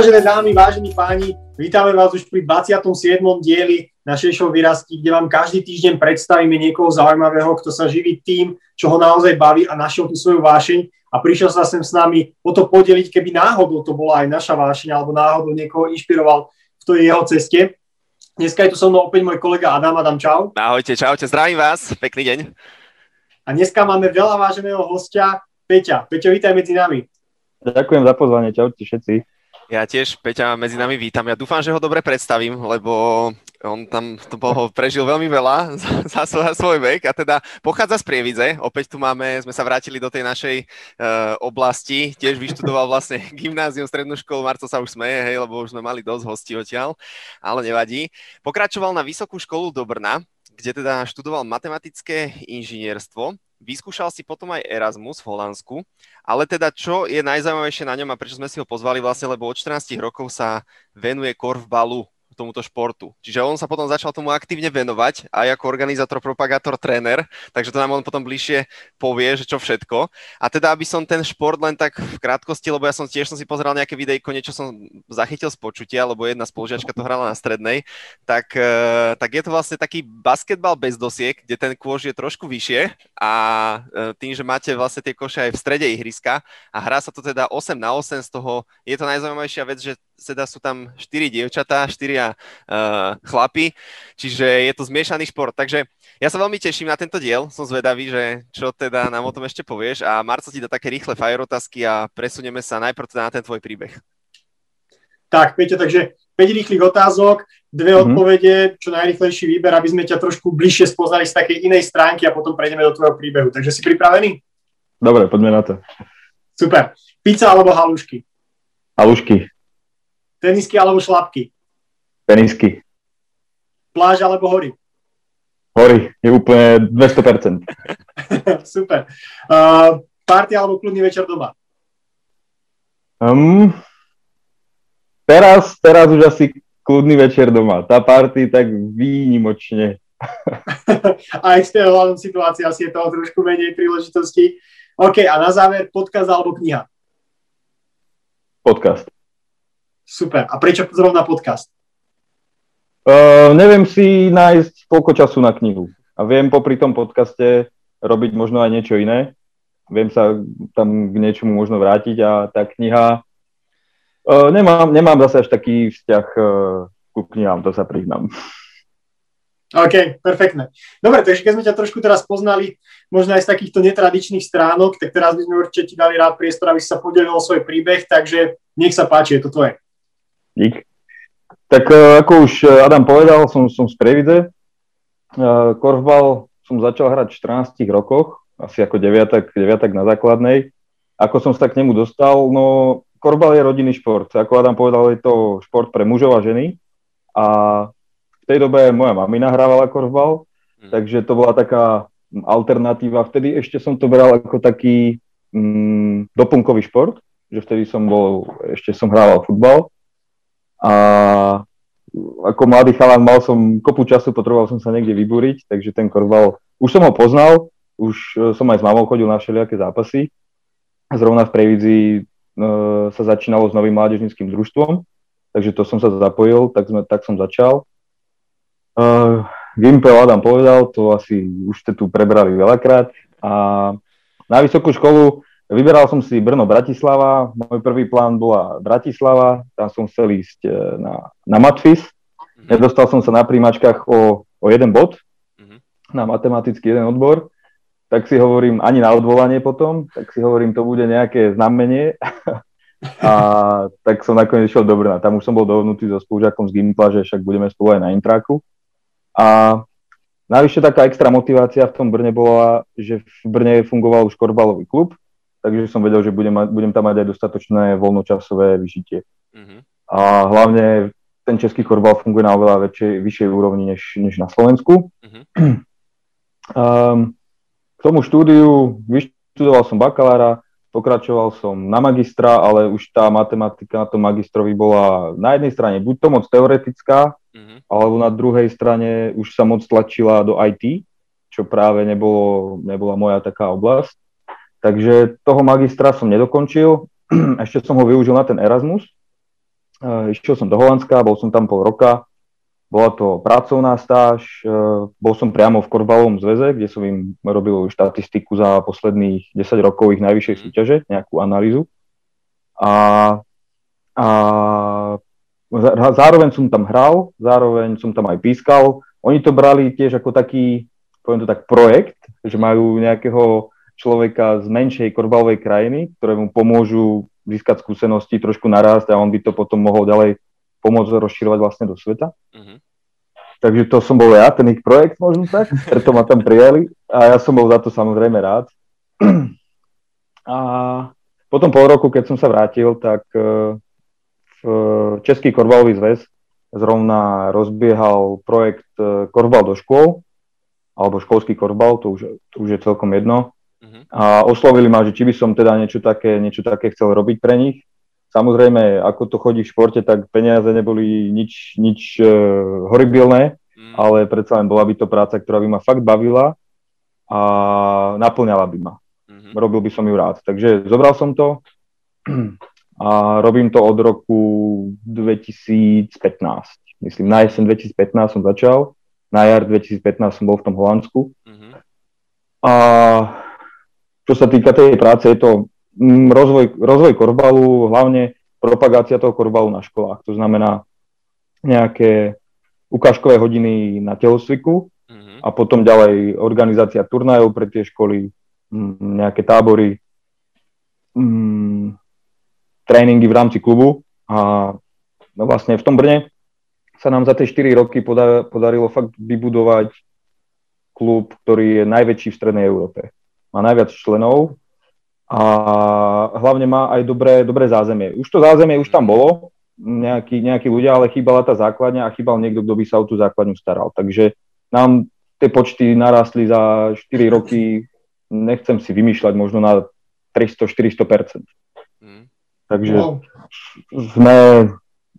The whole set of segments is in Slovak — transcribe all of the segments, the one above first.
Vážené dámy, vážení páni, vítame vás už pri 27. dieli našej show Vyrastí, kde vám každý týždeň predstavíme niekoho zaujímavého, kto sa živí tým, čo ho naozaj baví a našiel tú svoju vášeň a prišiel sa sem s nami o to podeliť, keby náhodou to bola aj naša vášeň alebo náhodou niekoho inšpiroval v tej jeho ceste. Dneska je tu so mnou opäť môj kolega Adam. Adam, čau. Ahojte, čaute, zdravím vás, pekný deň. A dneska máme veľa váženého hostia, Peťa. Peťo, vítaj medzi nami. Ďakujem za pozvanie, čaute všetci. Ja tiež Peťa medzi nami vítam. Ja dúfam, že ho dobre predstavím, lebo on tam toho prežil veľmi veľa za, za svoj vek a teda pochádza z Prievidze. Opäť tu máme, sme sa vrátili do tej našej uh, oblasti. Tiež vyštudoval vlastne gymnázium, strednú školu. Marco sa už smeje, hej, lebo už sme mali dosť hostí odtiaľ, ale nevadí. Pokračoval na vysokú školu do Brna, kde teda študoval matematické inžinierstvo Vyskúšal si potom aj Erasmus v Holandsku, ale teda čo je najzaujímavejšie na ňom a prečo sme si ho pozvali vlastne, lebo od 14 rokov sa venuje korfbalu, tomuto športu. Čiže on sa potom začal tomu aktívne venovať aj ako organizátor, propagátor, tréner, takže to nám on potom bližšie povie, že čo všetko. A teda, aby som ten šport len tak v krátkosti, lebo ja som tiež som si pozeral nejaké videjko, niečo som zachytil z počutia, lebo jedna spolužiačka to hrala na strednej, tak, e, tak je to vlastne taký basketbal bez dosiek, kde ten kôž je trošku vyššie a e, tým, že máte vlastne tie koše aj v strede ihriska a hrá sa to teda 8 na 8, z toho je to najzaujímavejšia vec, že teda sú tam 4 dievčatá, 4 uh, chlapi, čiže je to zmiešaný šport. Takže ja sa veľmi teším na tento diel, som zvedavý, že čo teda nám o tom ešte povieš a Marco ti dá také rýchle fire otázky a presunieme sa najprv teda na ten tvoj príbeh. Tak, Peťo, takže 5 rýchlych otázok, dve mm-hmm. odpovede, čo najrýchlejší výber, aby sme ťa trošku bližšie spoznali z takej inej stránky a potom prejdeme do tvojho príbehu. Takže si pripravený? Dobre, poďme na to. Super. Pizza alebo halušky? Halušky. Tenisky alebo šlapky? Tenisky. Pláž alebo hory? Hory, je úplne 200%. Super. Uh, party alebo kľudný večer doma? Um, teraz, teraz už asi kľudný večer doma. Tá party tak výnimočne. Aj tej hľadom situácii asi je toho trošku menej príležitosti. OK, a na záver podcast alebo kniha? Podcast. Super. A prečo zrovna podcast? Uh, neviem si nájsť toľko času na knihu. A viem popri tom podcaste robiť možno aj niečo iné. Viem sa tam k niečomu možno vrátiť a tá kniha... Uh, nemám, nemám zase až taký vzťah uh, ku knihám, to sa priznám. OK, perfektné. Dobre, takže keď sme ťa trošku teraz poznali, možno aj z takýchto netradičných stránok, tak teraz by sme určite ti dali rád priestor, aby si sa podelil o svoj príbeh, takže nech sa páči, je to tvoje. Dík. Tak e, ako už e, Adam povedal, som, som z Previdze. E, korfbal som začal hrať v 14 rokoch, asi ako deviatak, deviatak na základnej. Ako som sa k nemu dostal, no korfbal je rodinný šport. Ako Adam povedal, je to šport pre mužov a ženy. A v tej dobe moja mamina hrávala korfbal, mm. takže to bola taká alternatíva. Vtedy ešte som to bral ako taký mm, doplnkový šport, že vtedy som bol, ešte som hrával futbal a ako mladý chalan mal som kopu času, potreboval som sa niekde vybúriť, takže ten korval, už som ho poznal, už e, som aj s mamou chodil na všelijaké zápasy. Zrovna v Previdzi e, sa začínalo s novým mládežnickým družstvom, takže to som sa zapojil, tak, sme, tak som začal. E, Gimpel Adam povedal, to asi už ste tu prebrali veľakrát. A na vysokú školu Vyberal som si Brno Bratislava, môj prvý plán bola Bratislava, tam som chcel ísť e, na, na Matfis. Mm-hmm. Nedostal som sa na príjmačkách o, o jeden bod, mm-hmm. na matematický jeden odbor, tak si hovorím, ani na odvolanie potom, tak si hovorím, to bude nejaké znamenie. a tak som nakoniec išiel do Brna. Tam už som bol dohodnutý so spolužiakom z Gimpla, že však budeme spolu aj na intráku. A navyše taká extra motivácia v tom Brne bola, že v Brne fungoval už korbalový klub, takže som vedel, že budem, mať, budem tam mať aj dostatočné voľnočasové vyžitie. Mm-hmm. A hlavne ten český korbal funguje na oveľa väčšej, vyššej úrovni než, než na Slovensku. Mm-hmm. Um, k tomu štúdiu vyštudoval som bakalára, pokračoval som na magistra, ale už tá matematika na tom magistrovi bola na jednej strane buď to moc teoretická, mm-hmm. alebo na druhej strane už sa moc tlačila do IT, čo práve nebolo, nebola moja taká oblasť. Takže toho magistra som nedokončil, ešte som ho využil na ten Erasmus išiel som do Holandska, bol som tam pol roka, bola to pracovná stáž, bol som priamo v Korbalovom zväze, kde som im robil štatistiku za posledných 10 rokov ich najvyššej mhm. súťaže, nejakú analýzu. A, a zároveň som tam hral, zároveň som tam aj pískal. Oni to brali tiež ako taký, poviem to tak, projekt, že majú nejakého človeka z menšej korbalovej krajiny, ktoré mu pomôžu získať skúsenosti, trošku narásť a on by to potom mohol ďalej pomôcť rozširovať vlastne do sveta. Uh-huh. Takže to som bol ja, ten ich projekt možno tak, preto ma tam prijali a ja som bol za to samozrejme rád. A potom pol roku, keď som sa vrátil, tak e, v Český korbalový zväz zrovna rozbiehal projekt e, Korbal do škôl, alebo školský korbal, to už, to už je celkom jedno. Uh-huh. A oslovili ma, že či by som teda niečo také, niečo také chcel robiť pre nich. Samozrejme, ako to chodí v športe, tak peniaze neboli nič, nič uh, horibilné, mm. ale predsa len bola by to práca, ktorá by ma fakt bavila a naplňala by ma. Mm-hmm. Robil by som ju rád. Takže zobral som to a robím to od roku 2015. Myslím, na jeseň 2015 som začal, na jar 2015 som bol v tom Holandsku. Mm-hmm. A čo sa týka tej práce, je to Mm, rozvoj, rozvoj korbalu, hlavne propagácia toho korbalu na školách. To znamená nejaké ukážkové hodiny na telosviku mm-hmm. a potom ďalej organizácia turnajov pre tie školy, mm, nejaké tábory, mm, tréningy v rámci klubu a no vlastne v tom Brne sa nám za tie 4 roky poda- podarilo fakt vybudovať klub, ktorý je najväčší v Strednej Európe. Má najviac členov a hlavne má aj dobré, dobré zázemie. Už to zázemie už tam bolo, nejakí, nejakí ľudia, ale chýbala tá základňa a chýbal niekto, kto by sa o tú základňu staral. Takže nám tie počty narastli za 4 roky, nechcem si vymýšľať, možno na 300-400%. Mm. Takže sme,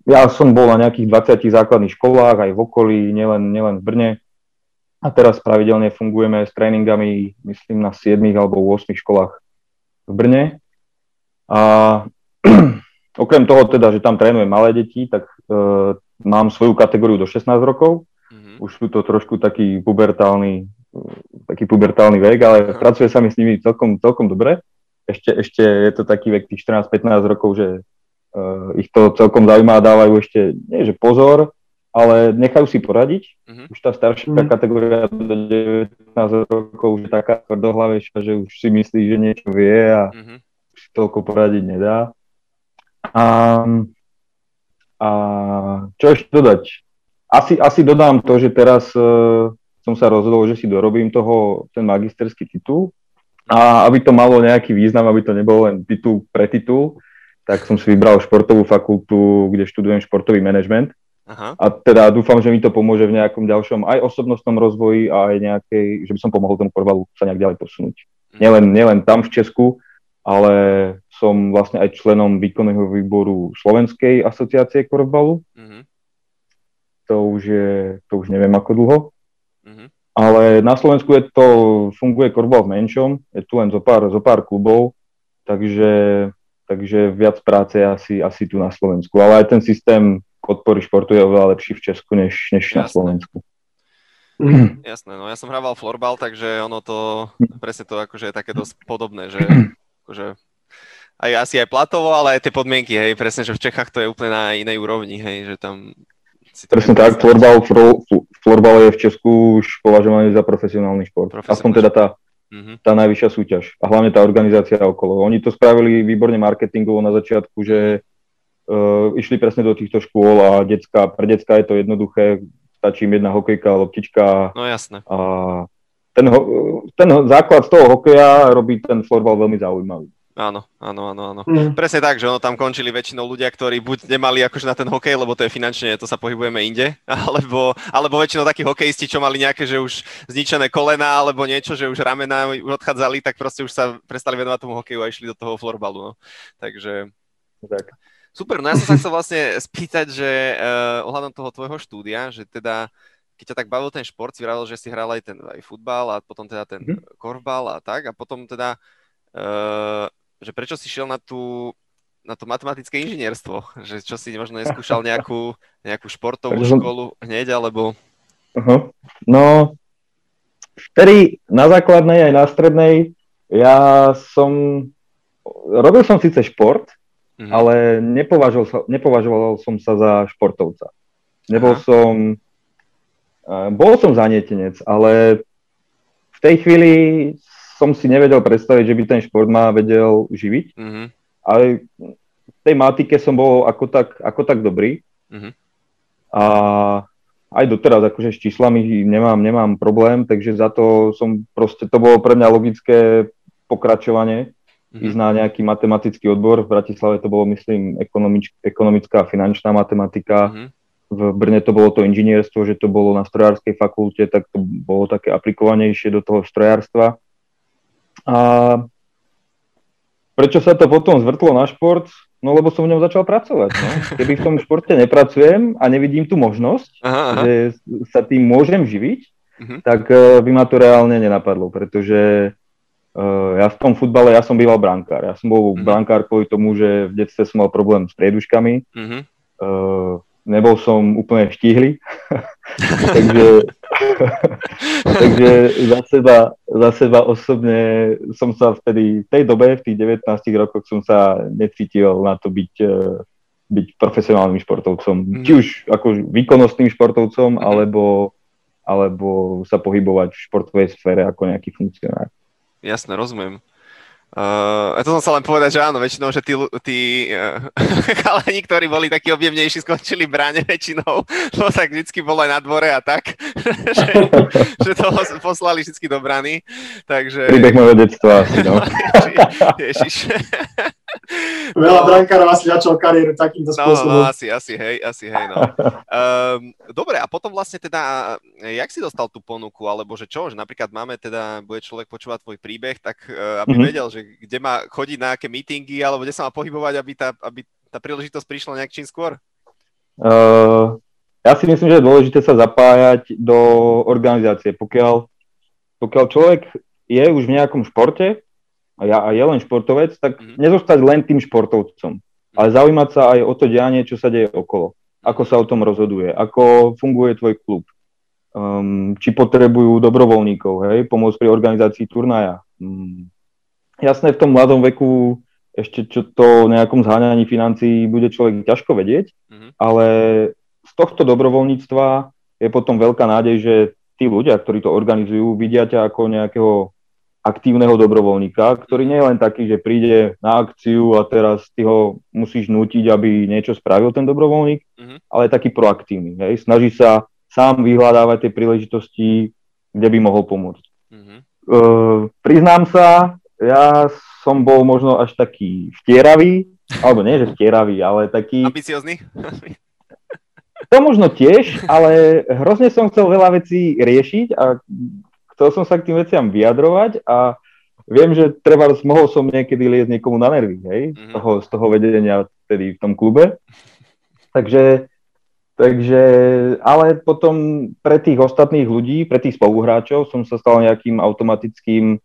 ja som bol na nejakých 20 základných školách, aj v okolí, nielen, nielen v Brne. A teraz pravidelne fungujeme s tréningami, myslím, na 7 alebo 8 školách v Brne. A okrem toho teda, že tam trénujem malé deti, tak uh, mám svoju kategóriu do 16 rokov. Mm-hmm. Už sú to trošku taký pubertálny, taký pubertálny vek, ale uh-huh. pracuje sa mi s nimi celkom, celkom dobre. Ešte, ešte je to taký vek tých 14-15 rokov, že uh, ich to celkom zaujíma a dávajú ešte, nie že pozor, ale nechajú si poradiť. Uh-huh. Už tá staršia uh-huh. kategória do 19 rokov už je taká tvrdohlavejšia, že už si myslí, že niečo vie a uh-huh. už si toľko poradiť nedá. A, a čo ešte dodať? Asi, asi dodám to, že teraz uh, som sa rozhodol, že si dorobím toho, ten magisterský titul a aby to malo nejaký význam, aby to nebol len titul pre titul, tak som si vybral športovú fakultu, kde študujem športový manažment Aha. A teda dúfam, že mi to pomôže v nejakom ďalšom aj osobnostnom rozvoji a aj nejakej, že by som pomohol tomu korbalu sa nejak ďalej posunúť. Mhm. Nielen, nielen tam v Česku, ale som vlastne aj členom výkonného výboru Slovenskej asociácie korbalu. Mm-hmm. To už je, to už neviem ako dlho. Mm-hmm. Ale na Slovensku je to, funguje korbal v menšom, je tu len zo pár, zo pár klubov, takže, takže viac práce asi, asi tu na Slovensku. Ale aj ten systém podpory športu je oveľa lepší v Česku než, než na Slovensku. Jasné, no ja som hrával florbal, takže ono to, presne to akože je také dosť podobné, že akože aj, asi aj platovo, ale aj tie podmienky, hej, presne, že v Čechách to je úplne na inej úrovni, hej, že tam si to Presne tak, florbal, florbal je v Česku už považovaný za profesionálny šport. Aspoň teda tá, mm-hmm. tá najvyššia súťaž. A hlavne tá organizácia okolo. Oni to spravili výborne marketingovo na začiatku, že uh, išli presne do týchto škôl a decka, pre decka je to jednoduché, stačí im jedna hokejka, loptička. No jasné. A ten, ten základ z toho hokeja robí ten florbal veľmi zaujímavý. Áno, áno, áno, áno. Mm. Presne tak, že ono tam končili väčšinou ľudia, ktorí buď nemali akože na ten hokej, lebo to je finančne, to sa pohybujeme inde, alebo, alebo väčšinou takí hokejisti, čo mali nejaké, že už zničené kolena, alebo niečo, že už ramena už odchádzali, tak proste už sa prestali venovať tomu hokeju a išli do toho florbalu. No. Takže... Tak. Super, no ja som sa chcel vlastne spýtať, že uh, ohľadom toho tvojho štúdia, že teda keď ťa tak bavil ten šport, si vravil, že si hral aj ten aj futbal a potom teda ten mm. korfbal a tak a potom teda, uh, že prečo si šiel na tú na to matematické inžinierstvo, že čo si možno neskúšal nejakú, nejakú športovú školu hneď, alebo... Uh-huh. No, vtedy na základnej aj na strednej ja som, robil som síce šport, uh-huh. ale nepovažoval, nepovažoval som sa za športovca. Nebol Aha. som, bol som zanietenec, ale v tej chvíli som si nevedel predstaviť, že by ten šport ma vedel živiť. Uh-huh. Ale v tej matike som bol ako tak, ako tak dobrý. Uh-huh. A aj doteraz akože s číslami nemám, nemám problém, takže za to som proste, to bolo pre mňa logické pokračovanie, mm-hmm. ísť na nejaký matematický odbor. V Bratislave to bolo, myslím, ekonomič, ekonomická a finančná matematika. Mm-hmm. V Brne to bolo to inžinierstvo, že to bolo na strojárskej fakulte, tak to bolo také aplikovanejšie do toho strojárstva. A prečo sa to potom zvrtlo na šport? No lebo som v ňom začal pracovať. No. Keby v tom športe nepracujem a nevidím tú možnosť, aha, aha. že sa tým môžem živiť, uh-huh. tak uh, by ma to reálne nenapadlo, pretože ja v tom futbale, ja som býval brankár. Ja som bol uh-huh. brankár kvôli tomu, že v detstve som mal problém s prieduškami. Uh-huh. Uh, nebol som úplne štíhly, takže, takže za, seba, za seba osobne som sa vtedy, v tej dobe, v tých 19 rokoch som sa necítil na to byť, e, byť profesionálnym športovcom. Mm. Či už ako výkonnostným športovcom, mm. alebo, alebo sa pohybovať v športovej sfére ako nejaký funkcionár. Jasne, rozumiem. Uh, to som sa len povedať, že áno, väčšinou, že tí, tí uh, chalani, ktorí boli takí objemnejší, skončili bráne väčšinou, to tak vždycky bolo aj na dvore a tak, že, že toho poslali vždycky do brany, takže... Príbeh môjho detstva asi, no. Ježiš. Veľa brankárov asi začal kariéru takýmto no, spôsobom. No, asi, asi, hej, asi, hej, no. Um, dobre, a potom vlastne teda, jak si dostal tú ponuku, alebo že čo, že napríklad máme teda, bude človek počúvať tvoj príbeh, tak uh, aby mm-hmm. vedel, že kde má chodiť na aké meetingy, alebo kde sa má pohybovať, aby tá, aby tá príležitosť prišla nejak čím skôr? Uh, ja si myslím, že je dôležité sa zapájať do organizácie. Pokiaľ, pokiaľ človek je už v nejakom športe, a, ja, a je len športovec, tak mm-hmm. nezostať len tým športovcom, ale zaujímať sa aj o to dianie, čo sa deje okolo. Ako sa o tom rozhoduje, ako funguje tvoj klub, um, či potrebujú dobrovoľníkov, hej, pomôcť pri organizácii turnaja. Um, jasné, v tom mladom veku ešte čo to nejakom zháňaní financií bude človek ťažko vedieť, mm-hmm. ale z tohto dobrovoľníctva je potom veľká nádej, že tí ľudia, ktorí to organizujú, vidia ťa ako nejakého aktívneho dobrovoľníka, ktorý nie je len taký, že príde na akciu a teraz ty ho musíš nútiť, aby niečo spravil ten dobrovoľník, mm-hmm. ale je taký proaktívny. Hej? Snaží sa sám vyhľadávať tie príležitosti, kde by mohol pomôcť. Mm-hmm. Uh, priznám sa, ja som bol možno až taký vtieravý, alebo nie, že vtieravý, ale taký... Ambiciozný? to možno tiež, ale hrozne som chcel veľa vecí riešiť a chcel som sa k tým veciam vyjadrovať a viem, že treba, mohol som niekedy liesť niekomu na nervy, hej, mm-hmm. z, toho, z toho vedenia vtedy v tom klube. Takže, takže, ale potom pre tých ostatných ľudí, pre tých spoluhráčov som sa stal nejakým automatickým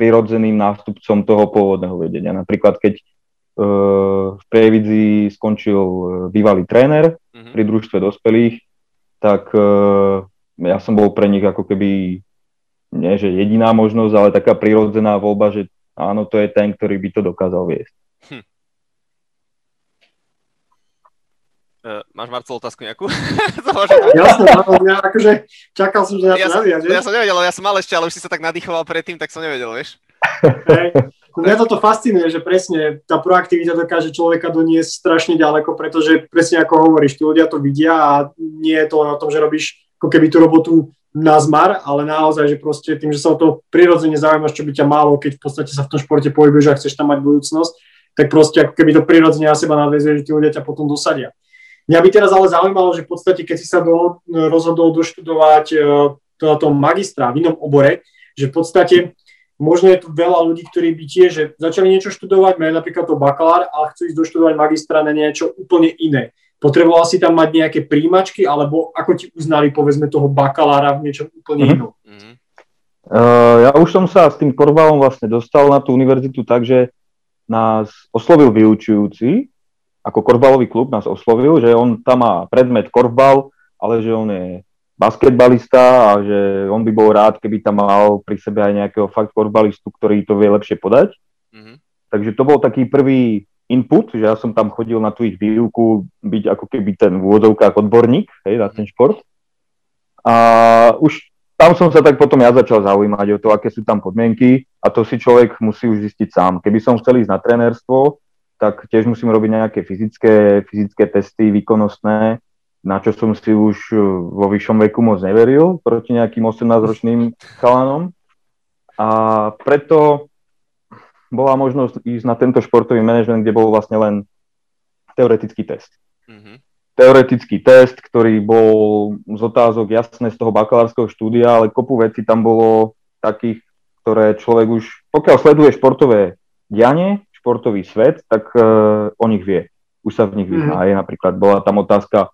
prirodzeným nástupcom toho pôvodného vedenia. Napríklad, keď uh, v Prievidzi skončil e, bývalý tréner mm-hmm. pri družstve dospelých, tak uh, ja som bol pre nich ako keby nie že jediná možnosť, ale taká prirodzená voľba, že áno, to je ten, ktorý by to dokázal viesť. Hm. Uh, máš Marcel otázku nejakú? Jasne, ja akože čakal som, že ja, ja to naviaž. Ja som nevedel, ja som mal ešte, ale už si sa tak nadýchoval predtým, tak som nevedel, vieš. Hey, mňa toto fascinuje, že presne tá proaktivita dokáže človeka doniesť strašne ďaleko, pretože presne ako hovoríš, tí ľudia to vidia a nie je to len o tom, že robíš ako keby tú robotu na zmar, ale naozaj, že proste tým, že sa o to prirodzene zaujímaš, čo by ťa málo, keď v podstate sa v tom športe pohybuješ a chceš tam mať budúcnosť, tak proste ako keby to prirodzene na seba nadväzuje, že tí ľudia ťa potom dosadia. Mňa by teraz ale zaujímalo, že v podstate, keď si sa do, rozhodol doštudovať uh, to magistra v inom obore, že v podstate možno je tu veľa ľudí, ktorí by tiež začali niečo študovať, majú napríklad to bakalár, ale chcú ísť doštudovať magistra na niečo úplne iné. Potreboval si tam mať nejaké príjimačky, alebo ako ti uznali, povedzme, toho bakalára v niečom úplne mm-hmm. inom? Uh, ja už som sa s tým korvalom vlastne dostal na tú univerzitu tak, že nás oslovil vyučujúci, ako korbalový klub nás oslovil, že on tam má predmet korbal, ale že on je basketbalista a že on by bol rád, keby tam mal pri sebe aj nejakého fakt korbalistu, ktorý to vie lepšie podať. Mm-hmm. Takže to bol taký prvý input, že ja som tam chodil na tú ich výuku byť ako keby ten v úvodovkách odborník hej, na ten šport. A už tam som sa tak potom ja začal zaujímať o to, aké sú tam podmienky a to si človek musí už zistiť sám. Keby som chcel ísť na trenérstvo, tak tiež musím robiť nejaké fyzické, fyzické testy výkonnostné, na čo som si už vo vyššom veku moc neveril proti nejakým 18-ročným chalanom. A preto bola možnosť ísť na tento športový manažment, kde bol vlastne len teoretický test. Mm-hmm. Teoretický test, ktorý bol z otázok jasné z toho bakalárskeho štúdia, ale kopu vecí tam bolo takých, ktoré človek už, pokiaľ sleduje športové dianie, športový svet, tak uh, o nich vie. Už sa v nich vyzná. Mm-hmm. Napríklad bola tam otázka,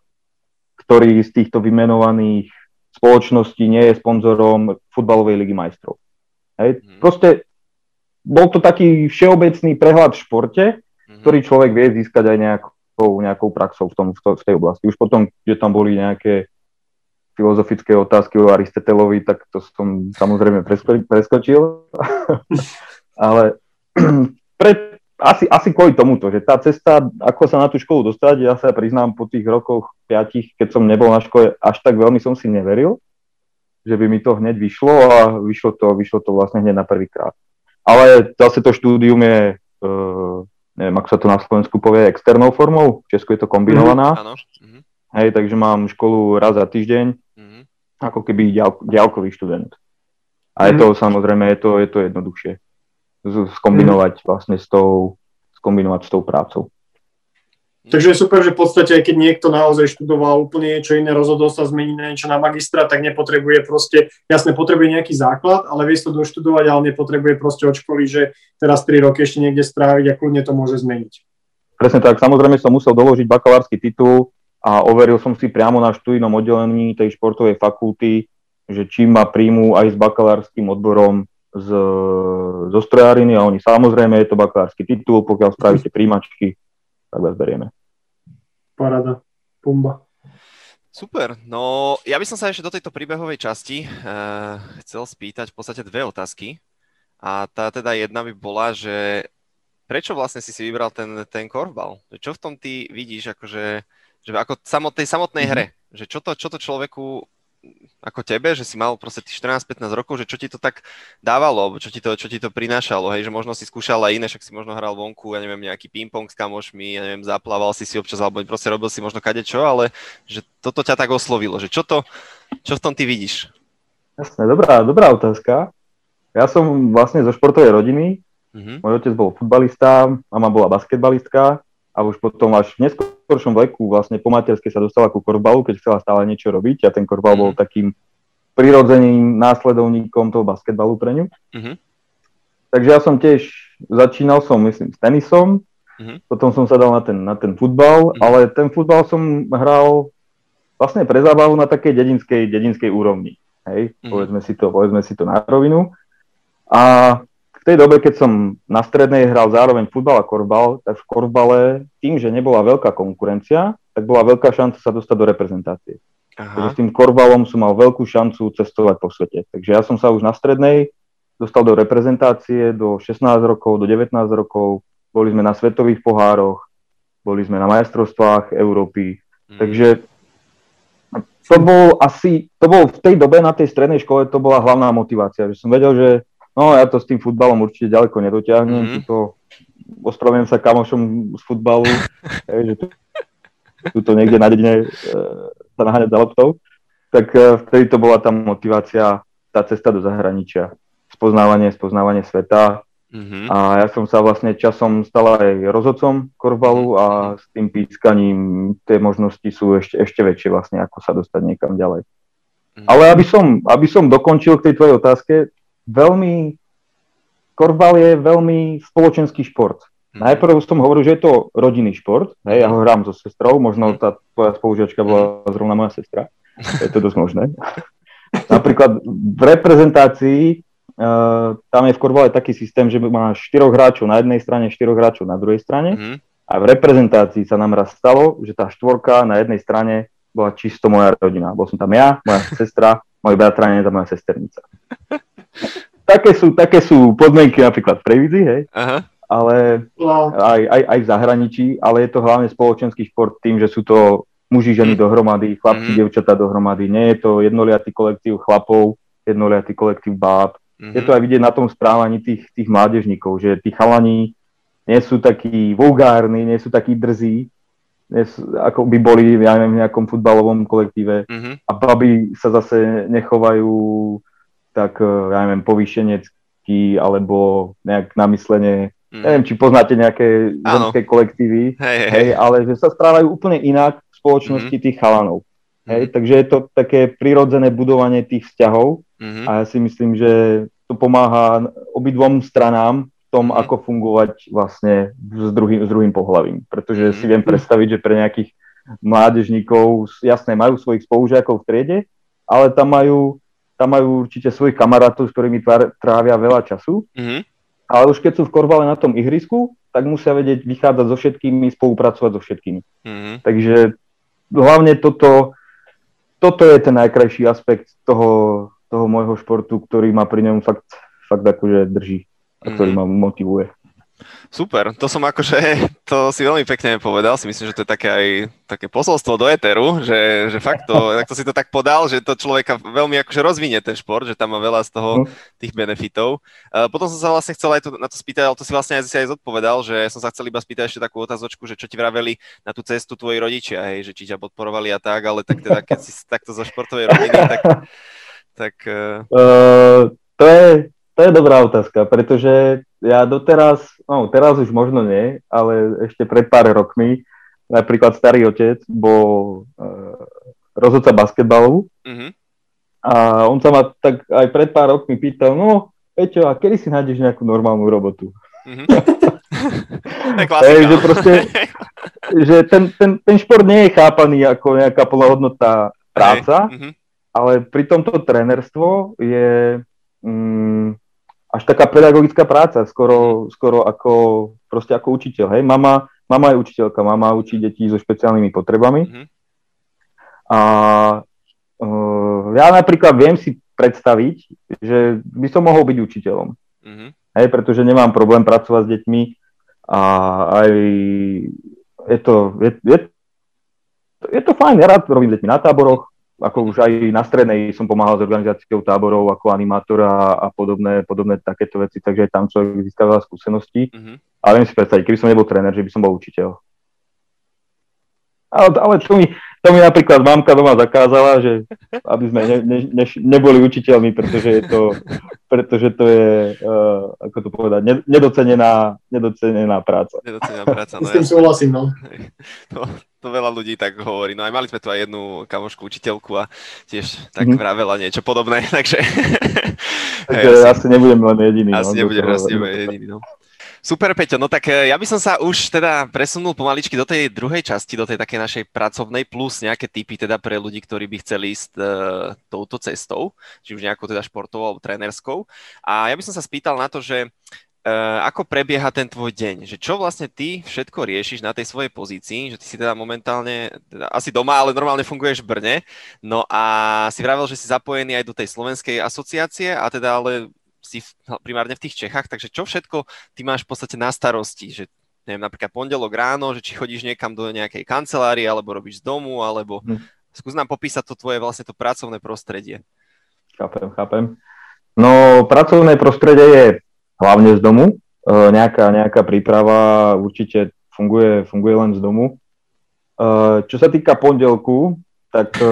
ktorý z týchto vymenovaných spoločností nie je sponzorom futbalovej ligy majstrov. Hej. Mm-hmm. Proste bol to taký všeobecný prehľad v športe, mm-hmm. ktorý človek vie získať aj nejakou, nejakou praxou v, tom, v, to, v tej oblasti. Už potom, že tam boli nejaké filozofické otázky o Aristotelovi, tak to som samozrejme preskočil. Ale pre, asi, asi kvôli tomuto, že tá cesta, ako sa na tú školu dostať, ja sa priznám po tých rokoch piatich, keď som nebol na škole, až tak veľmi som si neveril, že by mi to hneď vyšlo a vyšlo to, vyšlo to vlastne hneď na prvý krát. Ale zase to štúdium je, uh, neviem, ako sa to na Slovensku povie, externou formou, v Česku je to kombinovaná. Mm-hmm. Hej, takže mám školu raz za týždeň, mm-hmm. ako keby ďal, ďalkový študent. A je to mm-hmm. samozrejme, je to, je to jednoduchšie skombinovať mm-hmm. vlastne s tou, skombinovať s tou prácou. Takže je super, že v podstate, aj keď niekto naozaj študoval úplne niečo iné, rozhodol sa zmeniť na niečo na magistra, tak nepotrebuje proste, jasne potrebuje nejaký základ, ale vie to doštudovať, ale nepotrebuje proste od školy, že teraz 3 roky ešte niekde stráviť a kľudne to môže zmeniť. Presne tak, samozrejme som musel doložiť bakalársky titul a overil som si priamo na študijnom oddelení tej športovej fakulty, že čím ma príjmu aj s bakalárským odborom z, zo strojáriny a oni samozrejme je to bakalársky titul, pokiaľ spravíte príjmačky, tak vás berieme. Parada, pumba. Super, no ja by som sa ešte do tejto príbehovej časti uh, chcel spýtať v podstate dve otázky. A tá teda jedna by bola, že prečo vlastne si si vybral ten, ten korfbal? Čo v tom ty vidíš, akože, že ako samot, tej samotnej mhm. hre? Že čo to, čo to človeku ako tebe, že si mal proste tých 14-15 rokov, že čo ti to tak dávalo, čo ti to, čo ti to prinášalo, hej, že možno si skúšal aj iné, však si možno hral vonku, ja neviem, nejaký ping-pong s kamošmi, ja neviem, zaplával si si občas, alebo proste robil si možno kadečo, ale že toto ťa tak oslovilo, že čo to, čo v tom ty vidíš? Jasné, dobrá, dobrá otázka. Ja som vlastne zo športovej rodiny, mm-hmm. môj otec bol futbalista, mama bola basketbalistka a už potom až v neskôršom veku, vlastne po materskej sa dostala ku korbalu, keď chcela stále niečo robiť a ten korbal bol takým prirodzeným následovníkom toho basketbalu pre ňu. Mm-hmm. Takže ja som tiež, začínal som, myslím, s tenisom, mm-hmm. potom som sa dal na ten, na ten futbal, mm-hmm. ale ten futbal som hral vlastne pre zábavu na takej dedinskej, dedinskej úrovni. Hej, mm-hmm. povedzme, si to, povedzme si to na rovinu. A tej dobe, keď som na strednej hral zároveň futbal a korbal, tak v korbale tým, že nebola veľká konkurencia, tak bola veľká šanca sa dostať do reprezentácie. Aha. Takže s tým korbalom som mal veľkú šancu cestovať po svete. Takže ja som sa už na strednej dostal do reprezentácie do 16 rokov, do 19 rokov, boli sme na svetových pohároch, boli sme na majstrovstvách Európy. Mm. Takže to bol asi, to bol v tej dobe na tej strednej škole, to bola hlavná motivácia, že som vedel, že No ja to s tým futbalom určite ďaleko nedotiahnem. Mm-hmm. Tuto, ospravedlňujem sa kamošom z futbalu, hej, že tu, tuto niekde na dedine e, sa naháňať za loptou. Tak e, vtedy to bola tá motivácia, tá cesta do zahraničia. Spoznávanie, spoznávanie sveta. Mm-hmm. A ja som sa vlastne časom stal aj rozhodcom korbalu a s tým pískaním tie možnosti sú ešte, ešte väčšie vlastne, ako sa dostať niekam ďalej. Mm-hmm. Ale aby som, aby som dokončil k tej tvojej otázke, veľmi, korbal je veľmi spoločenský šport. Mm. Najprv som hovoril, že je to rodinný šport, hej, ja ho hrám so sestrou, možno mhm. tá tvoja spolužiačka bola zrovna moja sestra, je to dosť možné. Napríklad v reprezentácii uh, tam je v Korvale taký systém, že máš štyroch hráčov na jednej strane, štyroch hráčov na druhej strane. Mm-hmm. A v reprezentácii sa nám raz stalo, že tá štvorka na jednej strane bola čisto moja rodina. Bol som tam ja, moja sestra, môj bratranec a moja sesternica. také, sú, také sú podmienky napríklad v Previdzi, hej. Aha. Ale no. aj, aj, aj v zahraničí, ale je to hlavne spoločenský šport tým, že sú to muži, ženy mm. dohromady, chlapci, mm. devčatá dohromady. Nie je to jednoliatý kolektív chlapov, jednoliatý kolektív báb. Mm-hmm. Je to aj vidieť na tom správaní tých, tých mládežníkov, že tí chalani nie sú takí vulgárni, nie sú takí drzí, ako by boli ja neviem, v nejakom futbalovom kolektíve mm-hmm. a baby sa zase nechovajú tak, eh, ja neviem, povýšenecky alebo nejak namyslenie. Mm. Neviem, či poznáte nejaké ženské kolektívy, hej, hej. Hej, ale že sa správajú úplne inak v spoločnosti mm-hmm. tých chalanov. Hej, takže je to také prirodzené budovanie tých vzťahov mm-hmm. a ja si myslím, že to pomáha obidvom stranám tom, ako fungovať vlastne s druhým, s druhým pohľavím. Pretože si viem predstaviť, že pre nejakých mládežníkov, jasné, majú svojich spolužiakov v triede, ale tam majú, tam majú určite svojich kamarátov, s ktorými trávia veľa času. Mm-hmm. Ale už keď sú v korvale na tom ihrisku, tak musia vedieť vychádzať so všetkými, spolupracovať so všetkými. Mm-hmm. Takže hlavne toto toto je ten najkrajší aspekt toho, toho môjho športu, ktorý ma pri ňom fakt, fakt akože drží a ktorý mm. ma motivuje. Super, to som akože, to si veľmi pekne povedal, si myslím, že to je také aj také posolstvo do Eteru, že, že fakt to, to si to tak podal, že to človeka veľmi akože rozvinie ten šport, že tam má veľa z toho mhm. tých benefitov. Uh, potom som sa vlastne chcel aj to, na to spýtať, ale to si vlastne aj si aj zodpovedal, že som sa chcel iba spýtať ešte takú otázočku, že čo ti vraveli na tú cestu tvoji rodičia, hej, že či ťa podporovali a tak, ale tak teda keď si takto zo športovej rodiny, tak... tak uh... Uh, to je, to je dobrá otázka, pretože ja doteraz, no teraz už možno nie, ale ešte pred pár rokmi, napríklad starý otec bol uh, rozhodca basketbalu mm-hmm. a on sa ma tak aj pred pár rokmi pýtal, no Peťo, a kedy si nájdeš nejakú normálnu robotu? Mm-hmm. Hej, že proste, že ten, ten, ten šport nie je chápaný ako nejaká plnohodnotná práca, mm-hmm. ale pri tomto trénerstvo je... Mm, až taká pedagogická práca, skoro, skoro ako, proste ako učiteľ. Hej? Mama, mama je učiteľka, mama učí deti so špeciálnymi potrebami. Mm-hmm. A uh, ja napríklad viem si predstaviť, že by som mohol byť učiteľom. Mm-hmm. Hej, pretože nemám problém pracovať s deťmi a aj je to, je, je, je to fajn, ja rád robím s deťmi na táboroch, ako už aj na strednej som pomáhal s organizáciou táborov ako animátor a, a podobné, podobné takéto veci, takže aj tam človek získava skúsenosti. Mm-hmm. Ale viem si predstaviť, keby som nebol tréner, že by som bol učiteľ. Ale, ale to, mi, to mi napríklad mamka doma zakázala, že aby sme ne, ne, ne, neboli učiteľmi, pretože je to, pretože to je, uh, ako to povedať, nedocenená, nedocenená práca. Nedocenená práca, no S tým súhlasím, no. no to veľa ľudí tak hovorí. No aj mali sme tu aj jednu kamošku učiteľku a tiež tak mm-hmm. vravela niečo podobné, takže... takže asi, asi nebudem len jediný. Asi no, nebudem, asi nebudem jediný, no. Super, Peťo, no tak eh, ja by som sa už teda presunul pomaličky do tej druhej časti, do tej takej našej pracovnej, plus nejaké typy teda pre ľudí, ktorí by chceli ísť uh, touto cestou, či už nejakou teda športovou alebo trénerskou. A ja by som sa spýtal na to, že ako prebieha ten tvoj deň? Že čo vlastne ty všetko riešiš na tej svojej pozícii? Že ty si teda momentálne, teda asi doma, ale normálne funguješ v Brne. No a si vravel, že si zapojený aj do tej slovenskej asociácie a teda ale si v, primárne v tých Čechách, takže čo všetko ty máš v podstate na starosti? Že neviem, napríklad pondelok ráno, že či chodíš niekam do nejakej kancelárie, alebo robíš z domu, alebo hm. skús nám popísať to tvoje vlastne to pracovné prostredie. Chápem, chápem. No, pracovné prostredie je hlavne z domu. E, nejaká, nejaká príprava určite funguje, funguje len z domu. E, čo sa týka pondelku, tak e,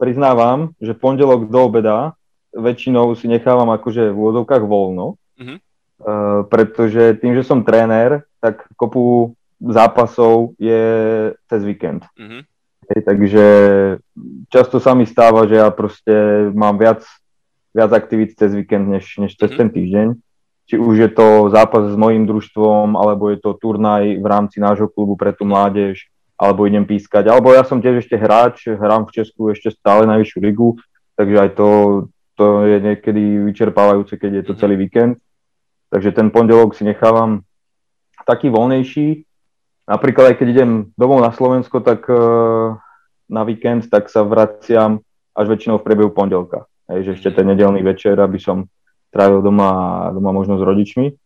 priznávam, že pondelok do obeda väčšinou si nechávam akože v úvodovkách voľno, mm-hmm. pretože tým, že som tréner, tak kopu zápasov je cez víkend. Mm-hmm. Hej, takže často sa mi stáva, že ja proste mám viac, viac aktivít cez víkend, než, než cez mm-hmm. ten týždeň či už je to zápas s mojim družstvom, alebo je to turnaj v rámci nášho klubu pre tú mládež, alebo idem pískať. Alebo ja som tiež ešte hráč, hrám v Česku ešte stále najvyššiu ligu, takže aj to, to je niekedy vyčerpávajúce, keď je to mhm. celý víkend. Takže ten pondelok si nechávam taký voľnejší. Napríklad aj keď idem domov na Slovensko, tak uh, na víkend, tak sa vraciam až väčšinou v priebehu pondelka. Hej, že ešte ten nedelný večer, aby som trávil doma, doma možno s rodičmi.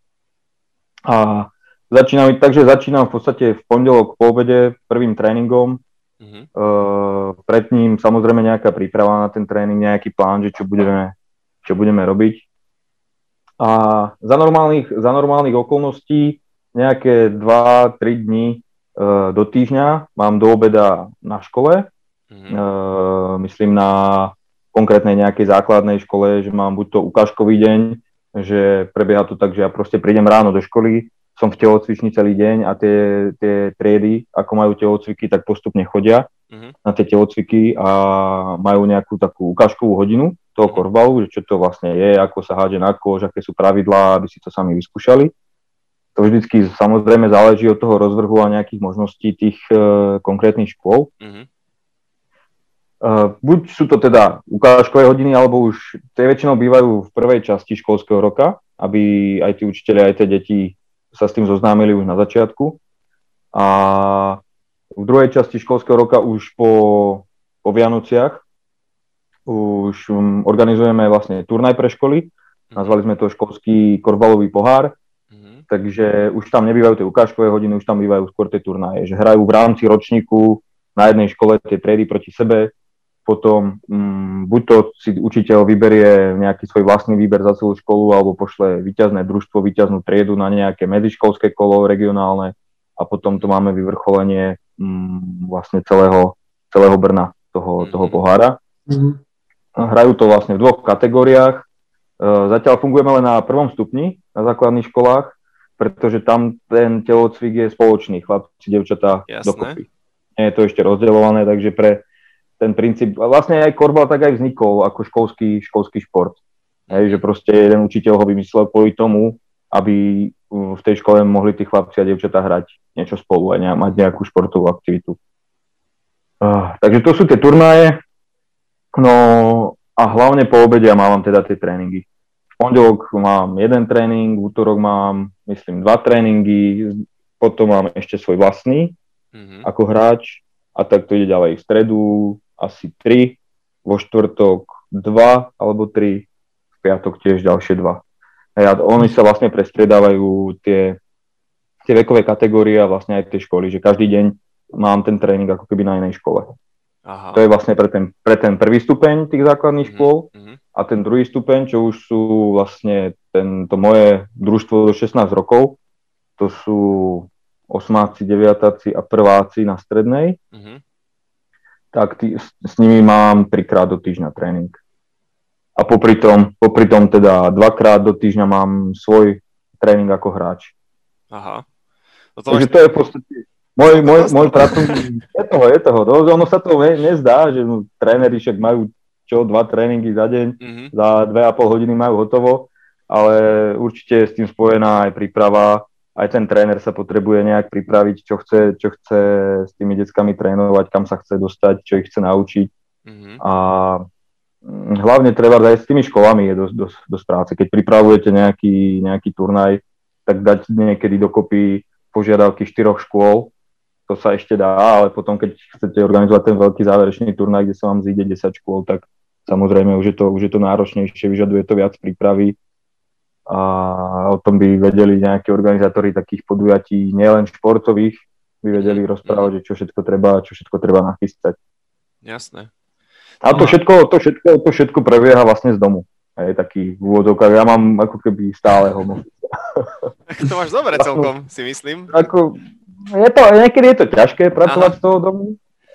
A začínam, takže začínam v podstate v pondelok po obede prvým tréningom. Mm-hmm. Uh, pred ním samozrejme nejaká príprava na ten tréning, nejaký plán, že čo budeme, čo budeme robiť. A za normálnych, za normálnych okolností nejaké 2-3 dní uh, do týždňa mám do obeda na škole. Mm-hmm. Uh, myslím na konkrétnej nejakej základnej škole, že mám buď to ukážkový deň, že prebieha to tak, že ja proste prídem ráno do školy, som v telocvični celý deň a tie, tie triedy, ako majú telocviky, tak postupne chodia mm-hmm. na tie telocviky a majú nejakú takú ukážkovú hodinu toho mhm. korbalu, že čo to vlastne je, ako sa hádže na kož, aké sú pravidlá, aby si to sami vyskúšali. To vždycky samozrejme záleží od toho rozvrhu a nejakých možností tých uh, konkrétnych škôl. Mm-hmm. Uh, buď sú to teda ukážkové hodiny, alebo už tie väčšinou bývajú v prvej časti školského roka, aby aj tí učiteľi, aj tie deti sa s tým zoznámili už na začiatku. A v druhej časti školského roka už po, po Vianociach už um, organizujeme vlastne turnaj pre školy. Nazvali sme to školský korbalový pohár. Mm-hmm. Takže už tam nebývajú tie ukážkové hodiny, už tam bývajú skôr tie turnaje. Že hrajú v rámci ročníku na jednej škole tie triedy proti sebe, potom um, buď to si učiteľ vyberie nejaký svoj vlastný výber za celú školu alebo pošle vyťazné družstvo, vyťaznú triedu na nejaké medziškolské kolo regionálne a potom to máme vyvrcholenie um, vlastne celého, celého Brna, toho, toho mhm. pohára. Mm-hmm. Hrajú to vlastne v dvoch kategóriách. Uh, zatiaľ fungujeme len na prvom stupni na základných školách, pretože tam ten telocvik je spoločný, chlapci, devčatá dokopy. Nie je to ešte rozdeľované, takže pre ten princíp, vlastne aj korbal tak aj vznikol ako školský, školský šport. Hej, že proste jeden učiteľ ho vymyslel kvôli tomu, aby v tej škole mohli tí chlapci a devčatá hrať niečo spolu a ne, mať nejakú športovú aktivitu. Uh, takže to sú tie turnaje. No a hlavne po obede ja mávam teda tie tréningy. V pondelok mám jeden tréning, v útorok mám, myslím, dva tréningy, potom mám ešte svoj vlastný mm-hmm. ako hráč a tak to ide ďalej. V stredu asi 3, vo štvrtok 2 alebo 3, v piatok tiež ďalšie 2. A oni sa vlastne prestriedávajú tie, tie vekové kategórie a vlastne aj tie školy, že každý deň mám ten tréning ako keby na inej škole. Aha. To je vlastne pre ten, pre ten prvý stupeň tých základných mm-hmm. škôl mhm. a ten druhý stupeň, čo už sú vlastne tento moje družstvo do 16 rokov, to sú osmáci, deviatáci a prváci na strednej. Mm-hmm tak tý, s, s nimi mám trikrát do týždňa tréning. A popri tom, popri tom teda dvakrát do týždňa mám svoj tréning ako hráč. Aha. No to Takže máš... to je v podstate môj, môj, môj pracovný, je toho, je toho. No, ono sa to ne, nezdá, že no, tréneri však majú čo, dva tréningy za deň, mm-hmm. za dve a pol hodiny majú hotovo, ale určite je s tým spojená aj príprava, aj ten tréner sa potrebuje nejak pripraviť, čo chce, čo chce s tými deckami trénovať, kam sa chce dostať, čo ich chce naučiť. Mm-hmm. A mm, hlavne treba aj s tými školami je dosť, dosť, dosť práce. Keď pripravujete nejaký, nejaký turnaj, tak dať niekedy dokopy požiadavky štyroch škôl, to sa ešte dá, ale potom, keď chcete organizovať ten veľký záverečný turnaj, kde sa vám zíde 10 škôl, tak samozrejme už je to, už je to náročnejšie, vyžaduje to viac prípravy a o tom by vedeli nejakí organizátori takých podujatí, nielen športových, by vedeli mhm. rozprávať, že čo všetko treba, čo všetko treba nachystať. Jasné. A to všetko, to všetko, to všetko prebieha vlastne z domu. Je taký v úvodzovkách. Ja mám ako keby stále home To máš dobre celkom, si myslím. Ako, je to, niekedy je to ťažké pracovať Aha. z toho domu,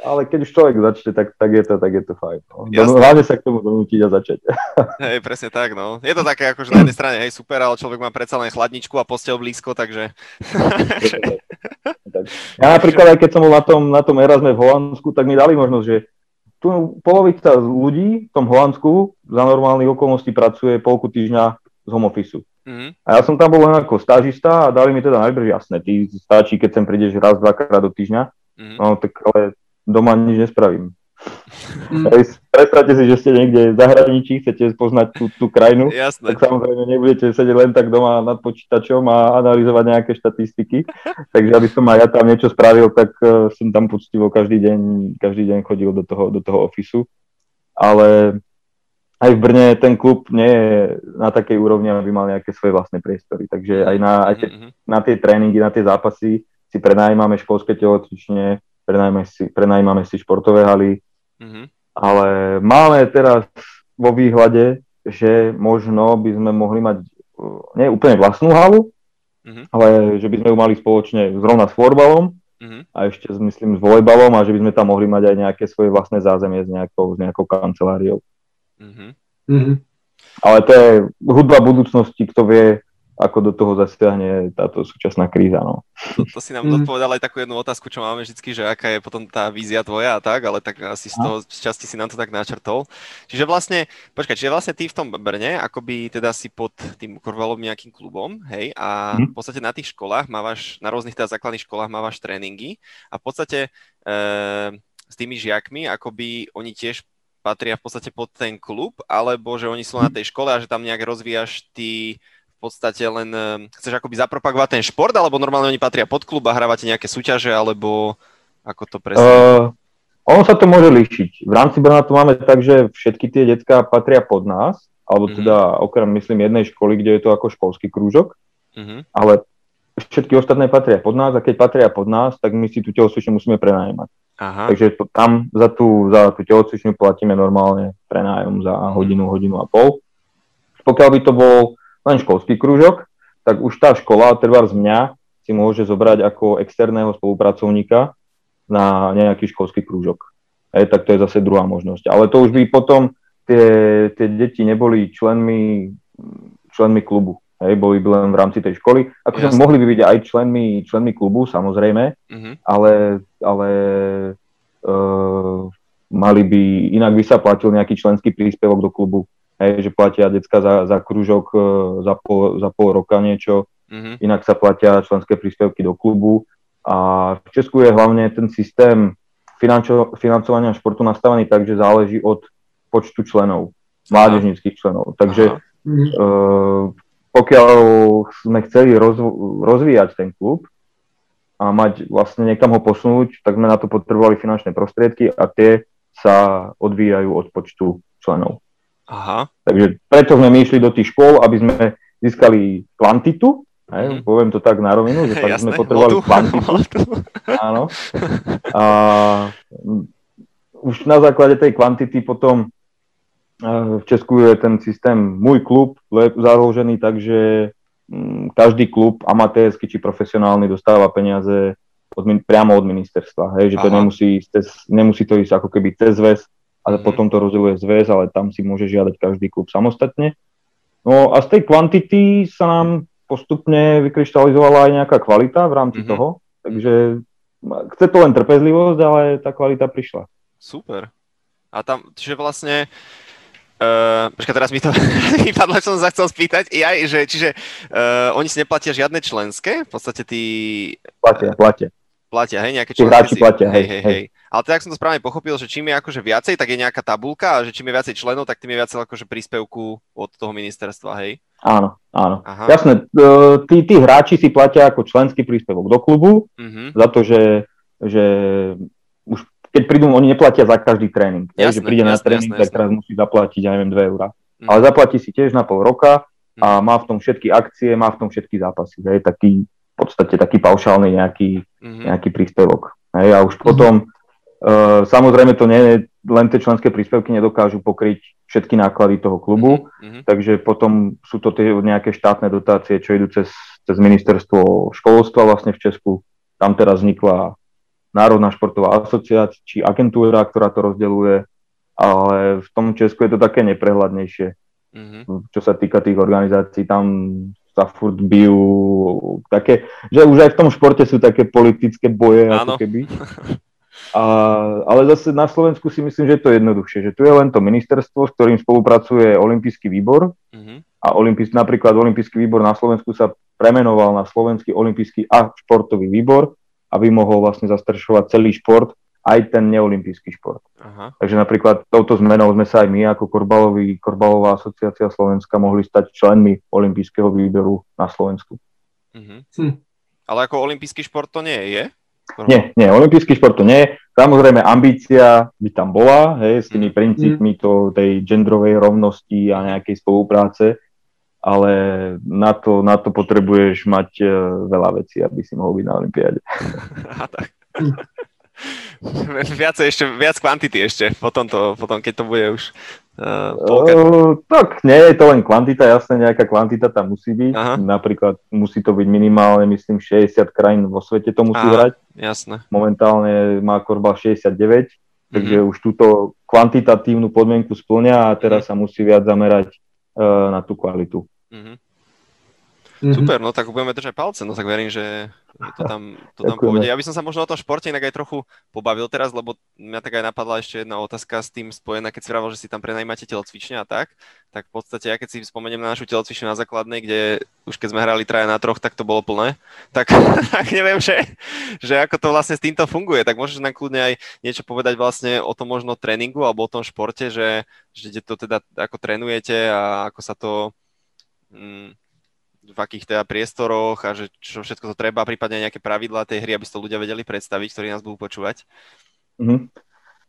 ale keď už človek začne, tak, tak, je, to, tak je to fajn. No. Hlavne sa k tomu donútiť a začať. Hej, presne tak, no. Je to také, akože na jednej strane, hej, super, ale človek má predsa len chladničku a postel blízko, takže... ja napríklad, aj keď som bol na tom, na tom Erasme v Holandsku, tak mi dali možnosť, že tu polovica ľudí v tom Holandsku za normálnych okolností pracuje polku týždňa z home office. Mm-hmm. A ja som tam bol len ako stážista a dali mi teda najbrž jasné, ty stačí, keď sem prídeš raz, dvakrát do týždňa, mm-hmm. no tak ale doma nič nespravím. Mm. Predstavte si, že ste niekde v zahraničí, chcete poznať tú, tú krajinu, Jasné. tak samozrejme nebudete sedieť len tak doma nad počítačom a analyzovať nejaké štatistiky. Takže aby som aj ja tam niečo spravil, tak uh, som tam poctivo každý deň, každý deň chodil do toho, do toho ofisu. Ale aj v Brne ten klub nie je na takej úrovni, aby mal nejaké svoje vlastné priestory. Takže aj na, aj te, mm-hmm. na tie tréningy, na tie zápasy si prenajímame školské telocvične, prenajímame si, prenajímame si športové haly, mm-hmm. ale máme teraz vo výhľade, že možno by sme mohli mať nie úplne vlastnú halu, mm-hmm. ale že by sme ju mali spoločne zrovna s florbalom mm-hmm. a ešte myslím s volejbalom a že by sme tam mohli mať aj nejaké svoje vlastné zázemie s nejakou, s nejakou kanceláriou. Mm-hmm. Mm-hmm. Ale to je hudba budúcnosti, kto vie, ako do toho zasiahne táto súčasná kríza. No. To, to si nám mm. odpovedal aj takú jednu otázku, čo máme vždy, že aká je potom tá vízia tvoja a tak, ale tak asi z toho z časti si nám to tak načrtol. Čiže vlastne, počkaj, čiže vlastne ty v tom Brne, akoby teda si pod tým korvalom nejakým klubom, hej, a mm. v podstate na tých školách mávaš, na rôznych teda základných školách mávaš tréningy a v podstate e, s tými žiakmi, akoby oni tiež patria v podstate pod ten klub, alebo že oni sú na tej škole a že tam nejak rozvíjaš ty v podstate len eh, chceš akoby zapropagovať ten šport, alebo normálne oni patria pod klub a hrávate nejaké súťaže, alebo ako to presne? Uh, ono sa to môže líšiť. V rámci Brna to máme tak, že všetky tie detská patria pod nás, alebo mm-hmm. teda okrem myslím jednej školy, kde je to ako školský krúžok, mm-hmm. ale všetky ostatné patria pod nás a keď patria pod nás, tak my si tú telocvičňu musíme prenajímať. Aha. Takže to, tam za tú, za tú telocvičňu platíme normálne prenájom za hodinu, hodinu a pol. Pokiaľ by to bol len školský krúžok, tak už tá škola, treba z mňa, si môže zobrať ako externého spolupracovníka na nejaký školský krúžok. Hej, tak to je zase druhá možnosť. Ale to už by potom tie, tie deti neboli členmi, členmi klubu. Hej, boli by len v rámci tej školy. Akože mohli by byť aj členmi, členmi klubu, samozrejme, uh-huh. ale, ale uh, mali by, inak by sa platil nejaký členský príspevok do klubu hej, že platia decka za, za krúžok e, za pol, za pol roka niečo, mm-hmm. inak sa platia členské príspevky do klubu a v Česku je hlavne ten systém finančo, financovania športu nastavený tak, že záleží od počtu členov, mládežnických členov. Takže uh, pokiaľ sme chceli rozv- rozvíjať ten klub a mať vlastne niekam ho posunúť, tak sme na to potrebovali finančné prostriedky a tie sa odvíjajú od počtu členov. Aha. Takže preto sme my išli do tých škôl, aby sme získali kvantitu, hej, mm. poviem to tak na rovinu, že tak sme potrebovali Modu. kvantitu. Áno. A už na základe tej kvantity potom v Česku je ten systém Môj klub založený tak, že mm, každý klub, amatérsky či profesionálny, dostáva peniaze od, priamo od ministerstva. Hej, že to nemusí, nemusí to ísť ako keby cez väz a mm-hmm. potom to rozdeluje zväz, ale tam si môže žiadať každý klub samostatne. No a z tej kvantity sa nám postupne vykryštalizovala aj nejaká kvalita v rámci mm-hmm. toho, takže chce to len trpezlivosť, ale tá kvalita prišla. Super. A tam, čiže vlastne, Uh, počka, teraz mi to vypadlo, čo som sa chcel spýtať. I aj, že, čiže uh, oni si neplatia žiadne členské? V podstate tí... Platia, platia. Platia, hej, nejaké členské hráči si... platia, hej, hej, hej. Ale tak som to správne pochopil, že čím je akože viacej, tak je nejaká tabulka a že čím je viacej členov, tak tým je viacej akože príspevku od toho ministerstva, hej? Áno, áno. Aha. Jasné, tí, tí hráči si platia ako členský príspevok do klubu uh-huh. za to, že, že už keď prídu, oni neplatia za každý tréning. Jasné, že príde jasné, na tréning, jasné, tak teraz musí zaplatiť, ja neviem, 2 eurá. Uh-huh. Ale zaplatí si tiež na pol roka a uh-huh. má v tom všetky akcie, má v tom všetky zápasy. Hej, taký, podstate taký paušálny nejaký, mm-hmm. nejaký príspevok. Hej, a už potom, mm-hmm. uh, samozrejme to nie len tie členské príspevky nedokážu pokryť všetky náklady toho klubu, mm-hmm. takže potom sú to tie nejaké štátne dotácie, čo idú cez, cez ministerstvo školstva vlastne v Česku. Tam teraz vznikla Národná športová asociácia či agentúra, ktorá to rozdeluje, ale v tom Česku je to také neprehľadnejšie. Mm-hmm. Čo sa týka tých organizácií, tam sa furt bijú také, že už aj v tom športe sú také politické boje, Áno. ako keby. A, ale zase na Slovensku si myslím, že je to jednoduchšie, že tu je len to ministerstvo, s ktorým spolupracuje Olympijský výbor mm-hmm. a Olympijský, napríklad Olympijský výbor na Slovensku sa premenoval na Slovenský olympijský a športový výbor, aby mohol vlastne zastrešovať celý šport aj ten neolimpijský šport. Aha. Takže napríklad touto zmenou sme sa aj my ako korbalový, korbalová asociácia Slovenska mohli stať členmi olympijského výberu na Slovensku. Mhm. Hm. Ale ako olimpijský šport to nie je? Nie, nie, olimpijský šport to nie je. Samozrejme, ambícia by tam bola, hej, s tými princípmi to, tej genderovej rovnosti a nejakej spolupráce, ale na to, na to potrebuješ mať uh, veľa vecí, aby si mohol byť na Olympiáde. Aha, tak. Viacej ešte, viac kvantity ešte, potom, to, potom keď to bude už uh. Uh, tak nie je to len kvantita, jasne nejaká kvantita tam musí byť. Aha. Napríklad musí to byť minimálne, myslím, 60 krajín vo svete to musí Aha. hrať. Jasné. Momentálne má Korba 69, takže Mhm. už túto kvantitatívnu podmienku splňa a teraz sa musí viac zamerať uh, na tú kvalitu. Mhm. Mhm. Super, no tak budeme držať palce, no tak verím, že to tam, to tam Ďakujeme. pôjde. Ja by som sa možno o tom športe inak aj trochu pobavil teraz, lebo mňa tak aj napadla ešte jedna otázka s tým spojená, keď si vravel, že si tam prenajímate telocvične a tak, tak v podstate ja keď si spomeniem na našu telocvičňu na základnej, kde už keď sme hrali traja na troch, tak to bolo plné, tak, tak neviem, že, že ako to vlastne s týmto funguje, tak môžeš nám kľudne aj niečo povedať vlastne o tom možno tréningu alebo o tom športe, že, že to teda ako trénujete a ako sa to mm, v akých teda priestoroch a že čo všetko to treba, prípadne nejaké pravidlá tej hry, aby si to ľudia vedeli predstaviť, ktorí nás budú počúvať. Mhm.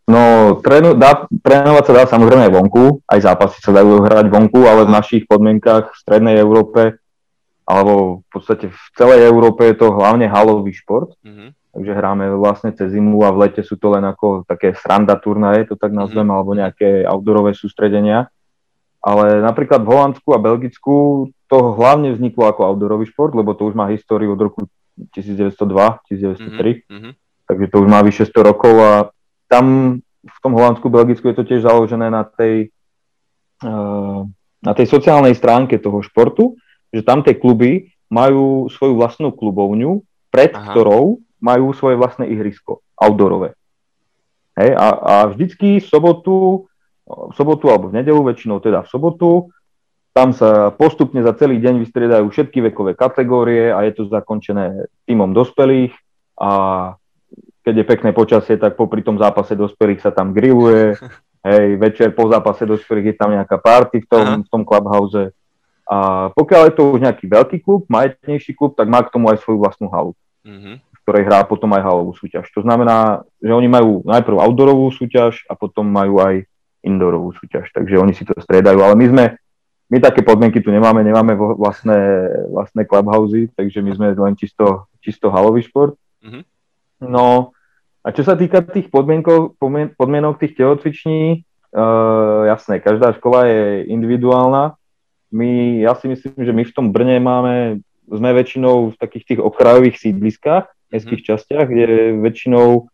No, trénu, dá, trénovať sa dá samozrejme aj vonku, aj zápasy sa dajú hrať vonku, ale v našich podmienkach v strednej Európe alebo v podstate v celej Európe je to hlavne halový šport, Mhm. takže hráme vlastne cez zimu a v lete sú to len ako také sranda turnaje, to tak nazvem, alebo nejaké outdoorové sústredenia. Ale napríklad v Holandsku a Belgicku to hlavne vzniklo ako outdoorový šport, lebo to už má históriu od roku 1902, 1903 Mhm. takže to už má vyše 100 rokov a tam v tom Holandsku, Belgicku je to tiež založené na tej, eh, na tej sociálnej stránke toho športu, že tam tie kluby majú svoju vlastnú klubovňu, pred Aha. ktorou majú svoje vlastné ihrisko, outdoorové. Hej, a, a vždycky v sobotu, v sobotu alebo v nedelu, väčšinou teda v sobotu, tam sa postupne za celý deň vystriedajú všetky vekové kategórie a je to zakončené týmom dospelých a keď je pekné počasie, tak popri tom zápase dospelých sa tam grilluje, hej, večer po zápase dospelých je tam nejaká party v tom, Aha. v tom clubhouse. A pokiaľ je to už nejaký veľký klub, majetnejší klub, tak má k tomu aj svoju vlastnú halu, Mhm. v ktorej hrá potom aj halovú súťaž. To znamená, že oni majú najprv outdoorovú súťaž a potom majú aj indoorovú súťaž, takže oni si to striedajú, ale my sme my také podmienky tu nemáme, nemáme vlastné, vlastné clubhousey, takže my sme len čisto, čisto halový šport. Mhm. No a čo sa týka tých podmienkov, podmien- podmienok tých telocviční, uh, jasné, každá škola je individuálna. My, ja si myslím, že my v tom Brne máme, sme väčšinou v takých tých okrajových sídliskách, mestských častiach, kde väčšinou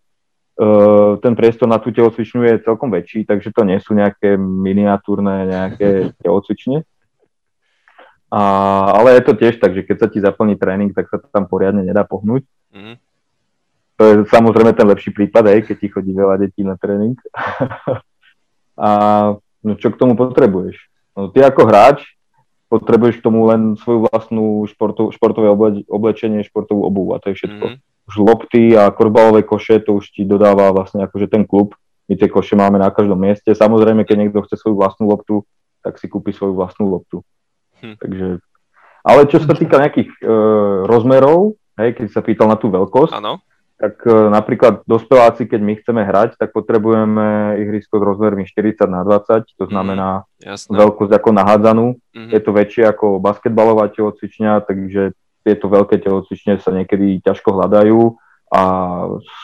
ten priestor na tú telocvičňu je celkom väčší, takže to nie sú nejaké miniatúrne nejaké telocvične. A, ale je to tiež tak, že keď sa ti zaplní tréning, tak sa tam poriadne nedá pohnúť. Mhm. To je samozrejme ten lepší prípad, aj keď ti chodí veľa detí na tréning. a no čo k tomu potrebuješ? No, ty ako hráč potrebuješ k tomu len svoju vlastnú športov, športové oble- oblečenie, športovú obuv a to je všetko. Mhm. Už lopty a korbalové koše, to už ti dodáva vlastne akože ten klub. My tie koše máme na každom mieste. Samozrejme, keď niekto chce svoju vlastnú loptu, tak si kúpi svoju vlastnú loptu. Hm. Takže, ale čo sa týka nejakých e, rozmerov, hej, keď sa pýtal na tú veľkosť, Áno. tak e, napríklad dospeláci, keď my chceme hrať, tak potrebujeme ihrisko s rozmermi 40 na 20, to znamená Jasné. veľkosť ako nahádzanú. Mhm. Je to väčšie ako basketbalová telocvičňa, takže tieto veľké telocvične sa niekedy ťažko hľadajú a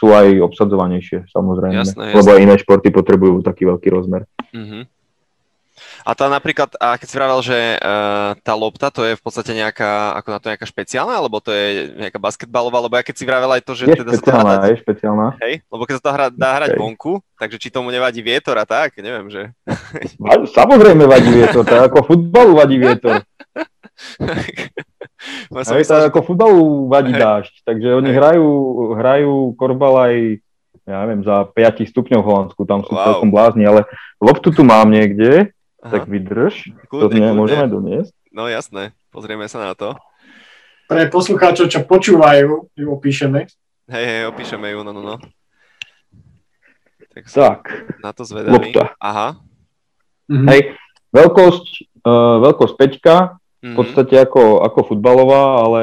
sú aj obsadzovanejšie, samozrejme. Jasné, Lebo aj iné športy potrebujú taký veľký rozmer. Mhm. A tá napríklad, a keď si vravel, že uh, tá lopta, to je v podstate nejaká, ako na to nejaká špeciálna, alebo to je nejaká basketbalová, lebo ja keď si vravel aj to, že Je teda sa to dá, je špeciálna. hej, lebo keď sa to hra, dá hrať vonku, takže či tomu nevadí vietor a tak, neviem, že... Samozrejme vadí vietor, tak ako futbalu vadí vietor. Hej, že- ako futbalu vadí dážď, takže oni Hej. hrajú, hrajú korbal aj ja neviem, za 5 stupňov v Holandsku, tam sú Wow. celkom blázni, ale loptu tu mám niekde, Aha, tak vydrž, to kľudne, nie, kľudne. môžeme doniesť. No jasné, pozrieme sa na to. Pre poslucháčov, čo počúvajú, ju opíšeme. Hej, hej, opíšeme ju, no, no, no. Tak, Tak, na to zvedavý. lopta. Aha. Mhm. Hej, veľkosť, uh, veľkosť peťka, v Mhm. podstate ako, ako futbalová, ale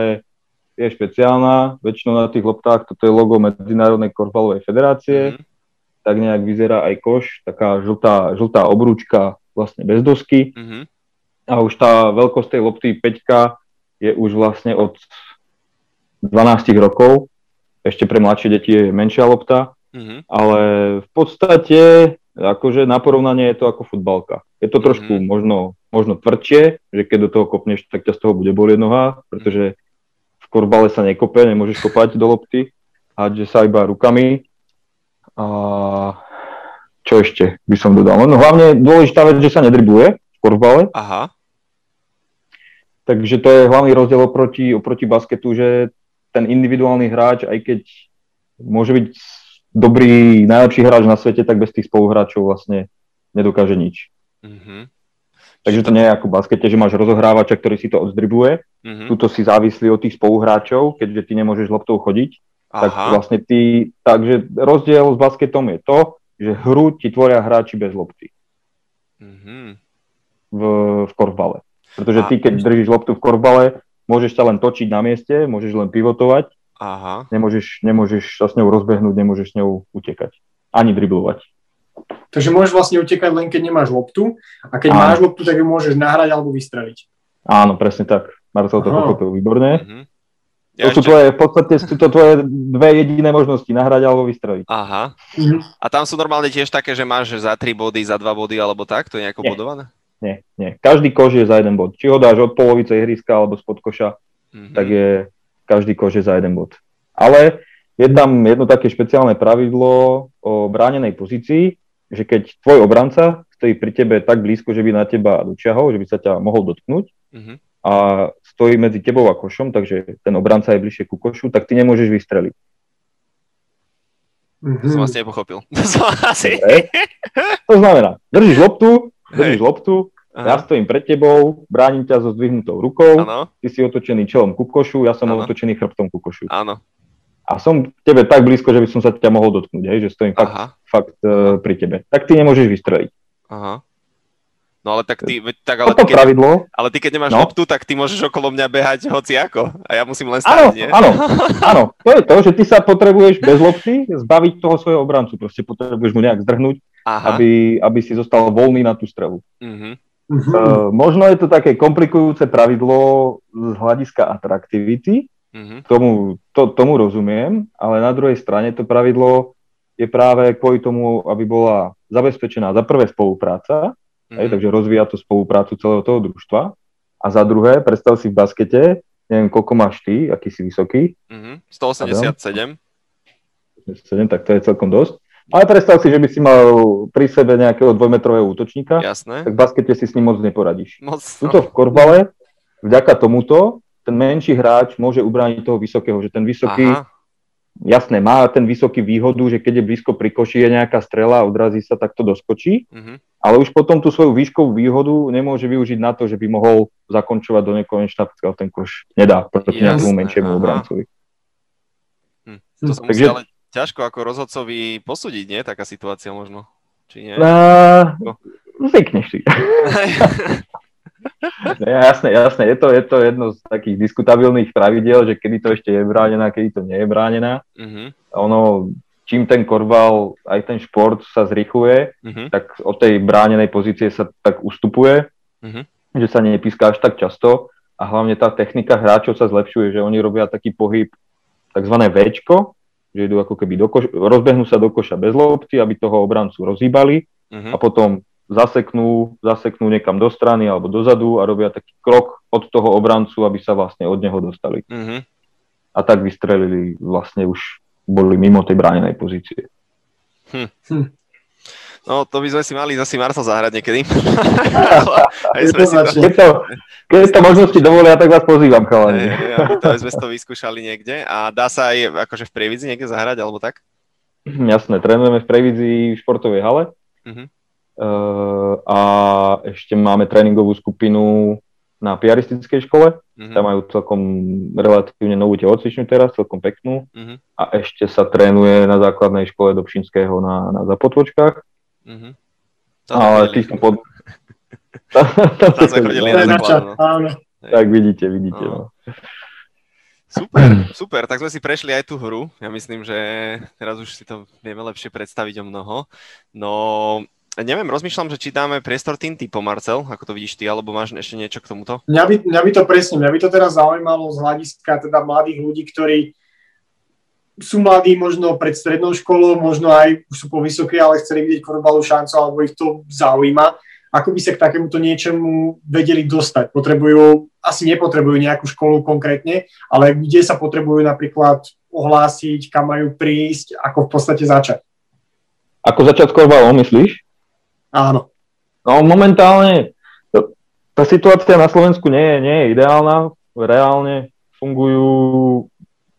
je špeciálna. Väčšinou na tých loptách, toto je logo Medzinárodnej korfbalovej federácie, Mhm. tak nejak vyzerá aj koš, taká žltá, žltá obrúčka vlastne bez dosky. Mhm. A už tá veľkosť tej lopty 5 je už vlastne od 12 rokov. Ešte pre mladšie deti je menšia lopta, Mhm. ale v podstate akože na porovnanie je to ako futbalka. Je to trošku Mhm. možno, možno tvrdšie, že keď do toho kopneš, tak ťa z toho bude bolieť noha, pretože v korbale sa nekope, nemôžeš kopať do lopty, hádže sa iba rukami. A čo ešte by som dodal? No hlavne dôležitá vec, že sa nedribuje v korbale, Aha. Takže to je hlavný rozdiel oproti, oproti basketu, že ten individuálny hráč, aj keď môže byť dobrý, najlepší hráč na svete, tak bez tých spoluhráčov vlastne nedokáže nič. Mhm. Takže to nie je ako v baskete, že máš rozohrávača, ktorý si to odzdribuje. Mhm. Tuto si závislí od tých spoluhráčov, keďže ty nemôžeš loptou chodiť. Tak Aha. vlastne ty, takže rozdiel s basketom je to, že hru ti tvoria hráči bez lopty Mhm. v, v korbale. Pretože A- ty, keď držíš loptu v korbale, môžeš sa len točiť na mieste, môžeš len pivotovať, Aha. nemôžeš, nemôžeš sa s ňou rozbehnúť, nemôžeš s ňou utekať. Ani driblovať. Takže môžeš vlastne utekať len keď nemáš loptu a keď Áno. máš loptu, tak ju môžeš nahrať alebo vystreliť. Áno, presne tak. Marcel to pochopil výborne. Mhm. To sú tvoje, v podstate sú to tvoje dve jediné možnosti, nahrať alebo vystreliť. Aha. Mhm. A tam sú normálne tiež také, že máš za 3 body, za 2 body alebo tak? To je nejako Nie. bodované? Nie, nie. Každý kož je za jeden bod. Či ho dáš od polovice ihriska alebo spod koša, Mhm. tak je každý kož je za jeden bod. Ale je tam jedno také špeciálne pravidlo o bránenej pozícii, že keď tvoj obranca stojí pri tebe tak blízko, že by na teba dočiahol, že by sa ťa mohol dotknúť Mhm. a stojí medzi tebou a košom, takže ten obranca je bližšie ku košu, tak ty nemôžeš vystreliť. Mhm. To som vlastne nepochopil. Som asi... Dobre? To znamená, držíš loptu, držíš loptu, ja Aha. stojím pred tebou, bránim ťa so zdvihnutou rukou, Áno, ty si otočený čelom ku košu, ja som Áno. otočený chrbtom ku košu. áno. A som tebe tak blízko, že by som sa ťa mohol dotknúť, hej, že stojím fakt, Aha, fakt uh, pri tebe. Tak ty nemôžeš vystreliť. aha. No ale tak ty, tak ale Toto ty, keď, pravidlo, ale ty keď nemáš No. loptu, tak ty môžeš okolo mňa behať hoci ako. A ja musím len áno, stáť, nie? áno, áno, to je to, že ty sa potrebuješ bez lopty zbaviť toho svojho obrancu, proste potrebuješ mu nejak zdrhnúť, Aha. aby, aby si zostal voľný na tú strelu. Mhm. Mhm. Uh, možno je to také komplikujúce pravidlo z hľadiska atraktivity, Mhm. tomu, to, tomu rozumiem, ale na druhej strane to pravidlo je práve kvôli tomu, aby bola zabezpečená za prvé spolupráca, Mhm. hej, takže rozvíja to spoluprácu celého toho družstva, a za druhé, predstav si v baskete, neviem, koľko máš ty, aký si vysoký, Mhm. 187. 7, tak to je celkom dosť, ale predstav si, že by si mal pri sebe nejakého dvojmetrového útočníka, Jasné. tak v baskete si s ním moc neporadíš. Moc. Tuto v korbale, vďaka tomuto, ten menší hráč môže ubrániť toho vysokého, že ten vysoký, Aha. Jasné, má ten vysoký výhodu, že keď je blízko pri koši, je nejaká strela, odrazí sa, tak to doskočí, Mhm. ale už potom tú svoju výškovú výhodu nemôže využiť na to, že by mohol zakončovať do nekonečna, pokiaľ ten koš nedá proti nejakému menšiemu aha. obrancovi. To sa Takže- ale ťažko ako rozhodcovi posúdiť, nie? Taká situácia možno. Či nie? A, No. zvykneš si. Ne, jasné, jasné, je to, je to jedno z takých diskutabilných pravidiel, že kedy to ešte je bránená, kedy to nie je bránená. Mhm. Ono, čím ten korval, aj ten šport sa zrychluje, Mhm. tak od tej bránenej pozície sa tak ustupuje, Mhm. že sa nepíska až tak často a hlavne tá technika hráčov sa zlepšuje, že oni robia taký pohyb tzv. Včko, že idú ako keby do koš- rozbehnú sa do koša bez lopty, aby toho obrancu rozhýbali Mhm. a potom zaseknú, zaseknú niekam do strany alebo dozadu a robia taký krok od toho obrancu, aby sa vlastne od neho dostali. Mhm. A tak vystrelili vlastne už boli mimo tej bránenej pozície. No, to by sme si mali zase Marcel zahrať niekedy. Aj sme si to, Jednoznačne. Keď to, keď to možnosti dovolia, tak vás pozývam, chalani. Aby to, sme to vyskúšali niekde. A dá sa aj akože v prievidzi niekde zahrať, alebo tak? Jasné, trénujeme v Previdzi v športovej hale Mhm. Uh, a ešte máme tréningovú skupinu na piaristickej škole. Mm-hmm. Tam majú celkom relatívne novú telocvičňu teraz, celkom peknú. Mm-hmm. A ešte sa trénuje na základnej škole do Pšinského na, na Zapotvočkách. Mm-hmm. Ale ty som pod... tam sme chodili na no. Tak vidíte, vidíte. No. No. Super, super, tak sme si prešli aj tú hru. Ja myslím, že teraz už si to vieme lepšie predstaviť o mnoho. No, neviem, rozmýšľam, že či dáme priestor tým typom, Marcel, ako to vidíš ty, alebo máš ešte niečo k tomuto? Mňa by, mňa by to presne, mňa by to teraz zaujímalo z hľadiska teda mladých ľudí, ktorí sú mladí možno pred strednou školou, možno aj už sú po vysokej, ale chceli vidieť korbalu šancu, alebo ich to zaujíma. Ako by sa k takémuto niečomu vedeli dostať? Potrebujú, asi nepotrebujú nejakú školu konkrétne, ale kde sa potrebujú napríklad ohlásiť, kam majú prísť, ako v podstate začať? Ako začať s korbalom, myslíš? Áno. No momentálne tá situácia na Slovensku nie je, nie je ideálna. Reálne fungujú,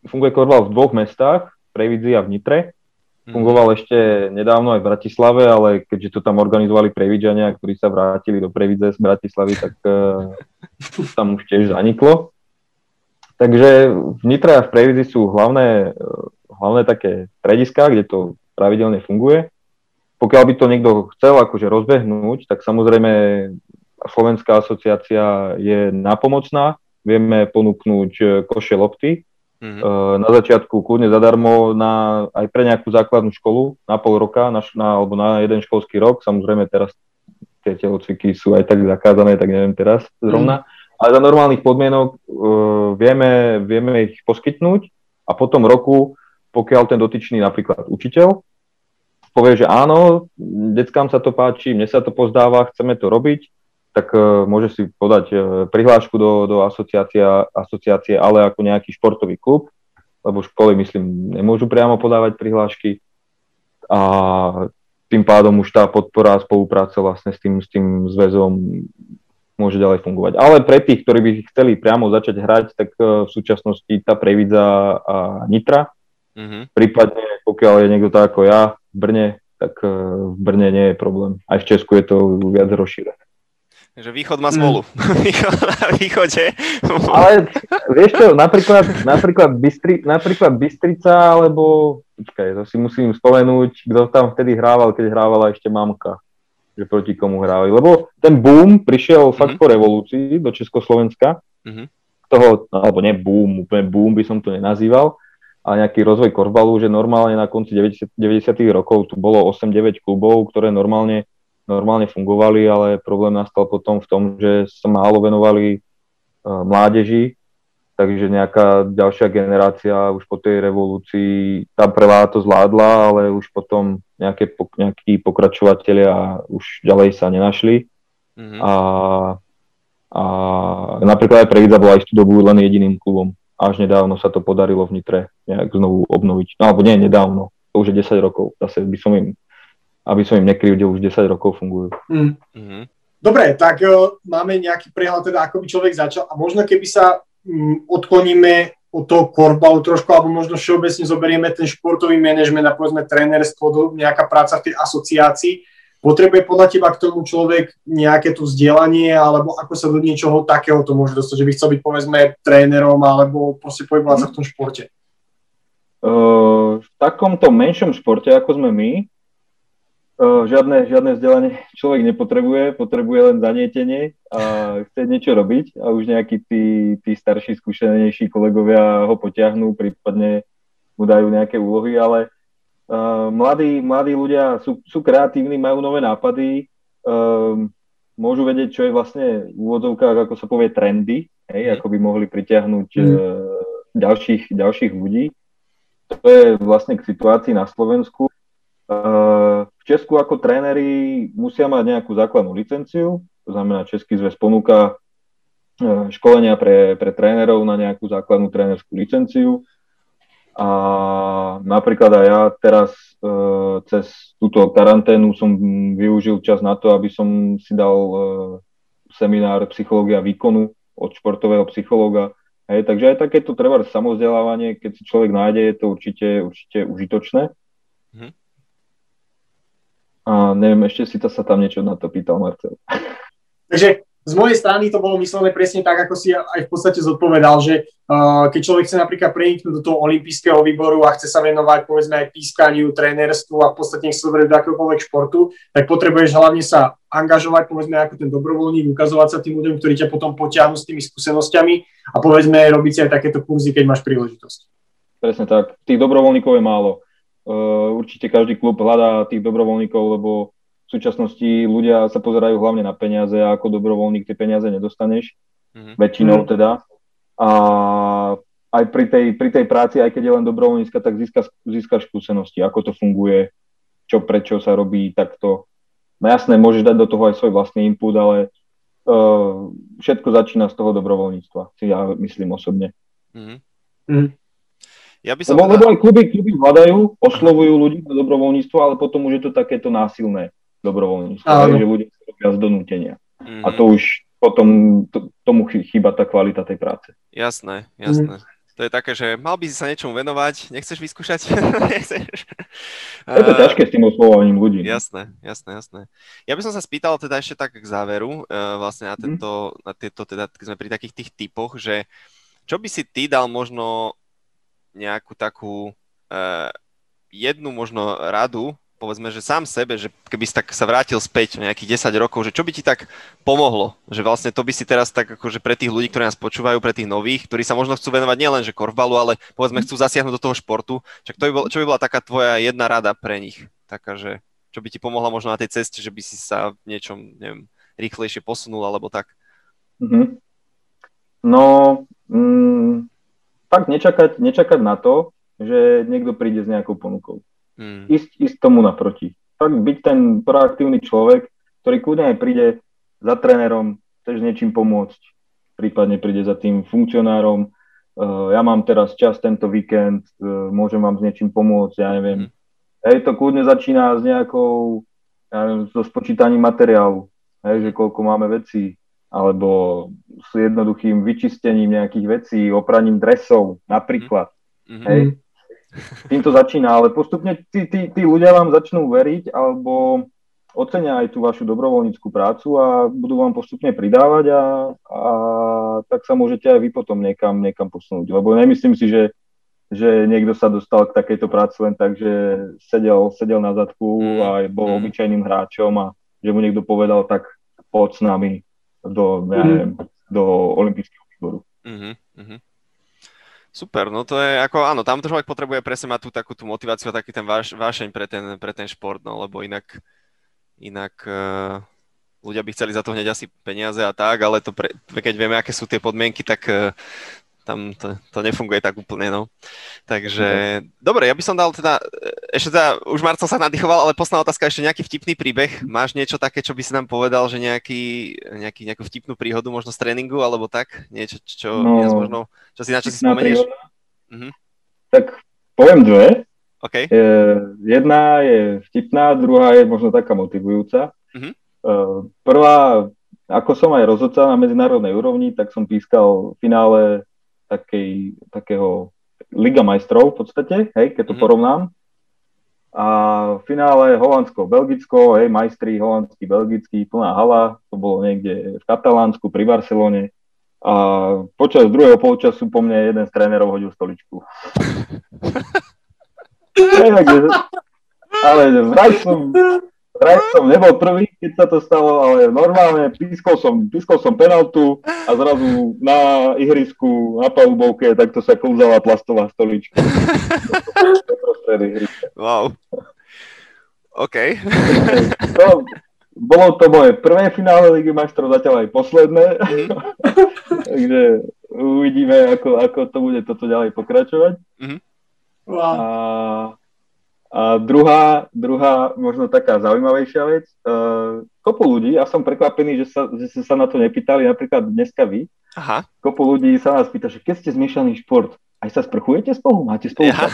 funguje korval v dvoch mestách, v Previdzi a v Nitre. Mhm. Fungoval ešte nedávno aj v Bratislave, ale keďže to tam organizovali Previdžania, ktorí sa vrátili do Previdze z Bratislavy, tak uh, tam už tiež zaniklo. Takže v Nitre a v Previdzi sú hlavné, hlavné také strediská, kde to pravidelne funguje pokiaľ by to niekto chcel akože rozbehnúť, tak samozrejme Slovenská asociácia je napomocná. Vieme ponúknuť e, koše lopty. Mm-hmm. Na začiatku kľudne zadarmo na, aj pre nejakú základnú školu na pol roka na, na, alebo na jeden školský rok. Samozrejme teraz tie telocviky sú aj tak zakázané, tak neviem teraz zrovna. Mm. Ale za normálnych podmienok uh, vieme, vieme ich poskytnúť a potom roku, pokiaľ ten dotyčný napríklad učiteľ povie, že áno, deckám sa to páči, mne sa to pozdáva, chceme to robiť, tak uh, môže si podať uh, prihlášku do, do asociácia, asociácie, ale ako nejaký športový klub, lebo školy, myslím, nemôžu priamo podávať prihlášky a tým pádom už tá podpora a spolupráca vlastne s tým, s tým zväzom môže ďalej fungovať. Ale pre tých, ktorí by chceli priamo začať hrať, tak uh, v súčasnosti tá Previdza a Nitra, mm-hmm. prípadne pokiaľ je niekto tak ako ja, Brne, tak e, v Brne nie je problém. Aj v Česku je to viac rozšírené. Takže východ má smolu. Mm. východ na východe. Ale vieš čo, napríklad, napríklad, Bystri, napríklad Bystrica, alebo počkaj, to si musím spomenúť, kto tam vtedy hrával, keď hrávala ešte mamka že proti komu hrávali. Lebo ten boom prišiel mm-hmm. fakt po revolúcii do Československa. Mm-hmm. Toho, alebo nie boom, úplne boom by som to nenazýval, a nejaký rozvoj korbalu, že normálne na konci 90, 90. rokov tu bolo 8-9 klubov, ktoré normálne, normálne fungovali, ale problém nastal potom v tom, že sa málo venovali uh, mládeži, takže nejaká ďalšia generácia už po tej revolúcii, tá prvá to zvládla, ale už potom nejaké, nejakí pokračovateľia už ďalej sa nenašli. Mm-hmm. A, a napríklad aj Previdza bola istú dobu len jediným klubom až nedávno sa to podarilo v Nitre nejak znovu obnoviť. No alebo nie nedávno, to už je 10 rokov. Zase by som im, aby som im kde už 10 rokov fungujú. Mm. Mm-hmm. Dobre, tak uh, máme nejaký prehľad teda, ako by človek začal a možno keby sa um, odkloníme od toho korbalu trošku, alebo možno všeobecne zoberieme ten športový manažment a povedzme trénerstvo, nejaká práca v tej asociácii, Potrebuje podľa teba k tomu človek nejaké tu vzdelanie, alebo ako sa do niečoho takého to môže dostať, že by chcel byť povedzme trénerom, alebo proste pohybovať sa v tom športe? Uh, v takomto menšom športe, ako sme my, uh, žiadne, žiadne vzdelanie človek nepotrebuje, potrebuje len zanietenie a chce niečo robiť a už nejakí tí, tí starší, skúsenejší kolegovia ho potiahnú, prípadne mu dajú nejaké úlohy, ale Uh, mladí, mladí ľudia sú, sú kreatívni, majú nové nápady, um, môžu vedieť, čo je vlastne v úvodzovkách, ako sa povie, trendy, hej, ako by mohli pritiahnuť mm. uh, ďalších, ďalších ľudí. To je vlastne k situácii na Slovensku. Uh, v Česku ako tréneri musia mať nejakú základnú licenciu, to znamená, Český zväz ponúka školenia pre, pre trénerov na nejakú základnú trénerskú licenciu a napríklad aj ja teraz e, cez túto karanténu som využil čas na to, aby som si dal e, seminár psychológia výkonu od športového psychológa. Hej, takže aj takéto treba samozdelávanie, keď si človek nájde, je to určite, určite užitočné. Mhm. A neviem, ešte si to sa tam niečo na to pýtal, Marcel. Takže z mojej strany to bolo myslené presne tak, ako si aj v podstate zodpovedal, že uh, keď človek chce napríklad preniknúť do toho olympijského výboru a chce sa venovať povedzme aj pískaniu, trénerstvu a v podstate nech sa do akéhokoľvek športu, tak potrebuješ hlavne sa angažovať, povedzme ako ten dobrovoľník, ukazovať sa tým ľuďom, ktorí ťa potom potiahnu s tými skúsenosťami a povedzme robiť si aj takéto kurzy, keď máš príležitosť. Presne tak. Tých dobrovoľníkov je málo. Uh, určite každý klub hľadá tých dobrovoľníkov, lebo v súčasnosti ľudia sa pozerajú hlavne na peniaze a ako dobrovoľník tie peniaze nedostaneš, mm-hmm. väčšinou mhm. teda. A aj pri tej, pri tej práci, aj keď je len dobrovoľnícka, tak získa, získaš skúsenosti, ako to funguje, čo prečo sa robí takto. No jasné, môžeš dať do toho aj svoj vlastný input, ale uh, všetko začína z toho dobrovoľníctva, si ja myslím osobne. Mm-hmm. Mm. Ja by som lebo, teda... lebo aj kluby, kluby hľadajú, oslovujú ľudí na dobrovoľníctvo, ale potom už je to takéto násilné dobrovoľníctvo, že ľudia sa robia z donútenia. Mm. A to už potom to, tomu chýba tá kvalita tej práce. Jasné, jasné. Mm. To je také, že mal by si sa niečomu venovať, nechceš vyskúšať? nechceš? Je to ťažké s tým oslovovaním ľudí. Jasné, jasné, jasné. Ja by som sa spýtal teda ešte tak k záveru, uh, vlastne na, mhm. tento, mm. na tieto, teda keď sme pri takých tých typoch, že čo by si ty dal možno nejakú takú uh, jednu možno radu povedzme, že sám sebe, že keby si tak sa vrátil späť nejakých 10 rokov, že čo by ti tak pomohlo? Že vlastne to by si teraz tak akože pre tých ľudí, ktorí nás počúvajú, pre tých nových, ktorí sa možno chcú venovať nielen že korfbalu, ale povedzme chcú zasiahnuť do toho športu, čak to by bol, čo by bola taká tvoja jedna rada pre nich? Taká, že čo by ti pomohla možno na tej ceste, že by si sa v niečom, neviem, rýchlejšie posunul alebo tak? Mm-hmm. No, mm, fakt nečakať, nečakať na to, že niekto príde s nejakou ponukou. Hmm. Ísť, ísť tomu naproti. Fakt byť ten proaktívny človek, ktorý kľudne aj príde za trénerom, chceš niečím pomôcť, prípadne príde za tým funkcionárom, uh, ja mám teraz čas tento víkend, uh, môžem vám s niečím pomôcť, ja neviem. Hmm. Hej, to kľudne začína s nejakou, ja neviem, so spočítaním materiálu, hej, že koľko máme vecí, alebo s jednoduchým vyčistením nejakých vecí, opraním dresov napríklad. Mm-hmm. Hej, tým to začína, ale postupne tí, tí, tí ľudia vám začnú veriť alebo ocenia aj tú vašu dobrovoľníckú prácu a budú vám postupne pridávať a, a tak sa môžete aj vy potom niekam, niekam posunúť. Lebo nemyslím si, že, že niekto sa dostal k takejto práci len tak, že sedel, sedel na zadku mm. a bol mm. obyčajným hráčom a že mu niekto povedal, tak poď s nami do, ja mm. neviem, do olympijského výboru. Mm-hmm. Super, no to je ako, áno, tam človek potrebuje presne mať tú takú tú motiváciu a taký ten váš, vášeň pre ten, pre ten šport, no lebo inak, inak uh, ľudia by chceli za to hneď asi peniaze a tak, ale to pre, keď vieme, aké sú tie podmienky, tak uh, tam to, to nefunguje tak úplne, no. Takže, no. dobre, ja by som dal teda, ešte teda, už Marcel sa nadýchoval, ale posledná otázka, ešte nejaký vtipný príbeh. Máš niečo také, čo by si nám povedal, že nejaký, nejaký, nejakú vtipnú príhodu možno z tréningu, alebo tak? Niečo, čo, no, možno, čo si na čo si spomenieš? Mhm. Tak poviem dve. Okay. E, jedna je vtipná, druhá je možno taká motivujúca. Uh-huh. E, prvá, ako som aj rozhodca na medzinárodnej úrovni, tak som pískal v finále takej, takého Liga majstrov v podstate, hej, keď to mm-hmm. porovnám. A v finále Holandsko-Belgicko, hej, majstri holandský, belgický, plná hala, to bolo niekde v Katalánsku, pri Barcelone. A počas druhého polčasu po mne jeden z trénerov hodil stoličku. hej, takže, ale vraj som, Vraj som nebol prvý, keď sa to stalo, ale normálne pískol som, pískol som penaltu a zrazu na ihrisku, na palubovke, takto sa klzala plastová stolička. wow. OK. to, bolo to moje prvé finále Ligy majstrov, zatiaľ aj posledné. Mm-hmm. Takže uvidíme, ako, ako to bude toto ďalej pokračovať. Mm-hmm. Wow. A a druhá, druhá, možno taká zaujímavejšia vec, uh, kopu ľudí, ja som prekvapený, že sa, že sa na to nepýtali, napríklad dneska vy, Aha. kopu ľudí sa nás pýta, že keď ste zmiešaný šport, aj sa sprchujete spolu? Máte spolu ja.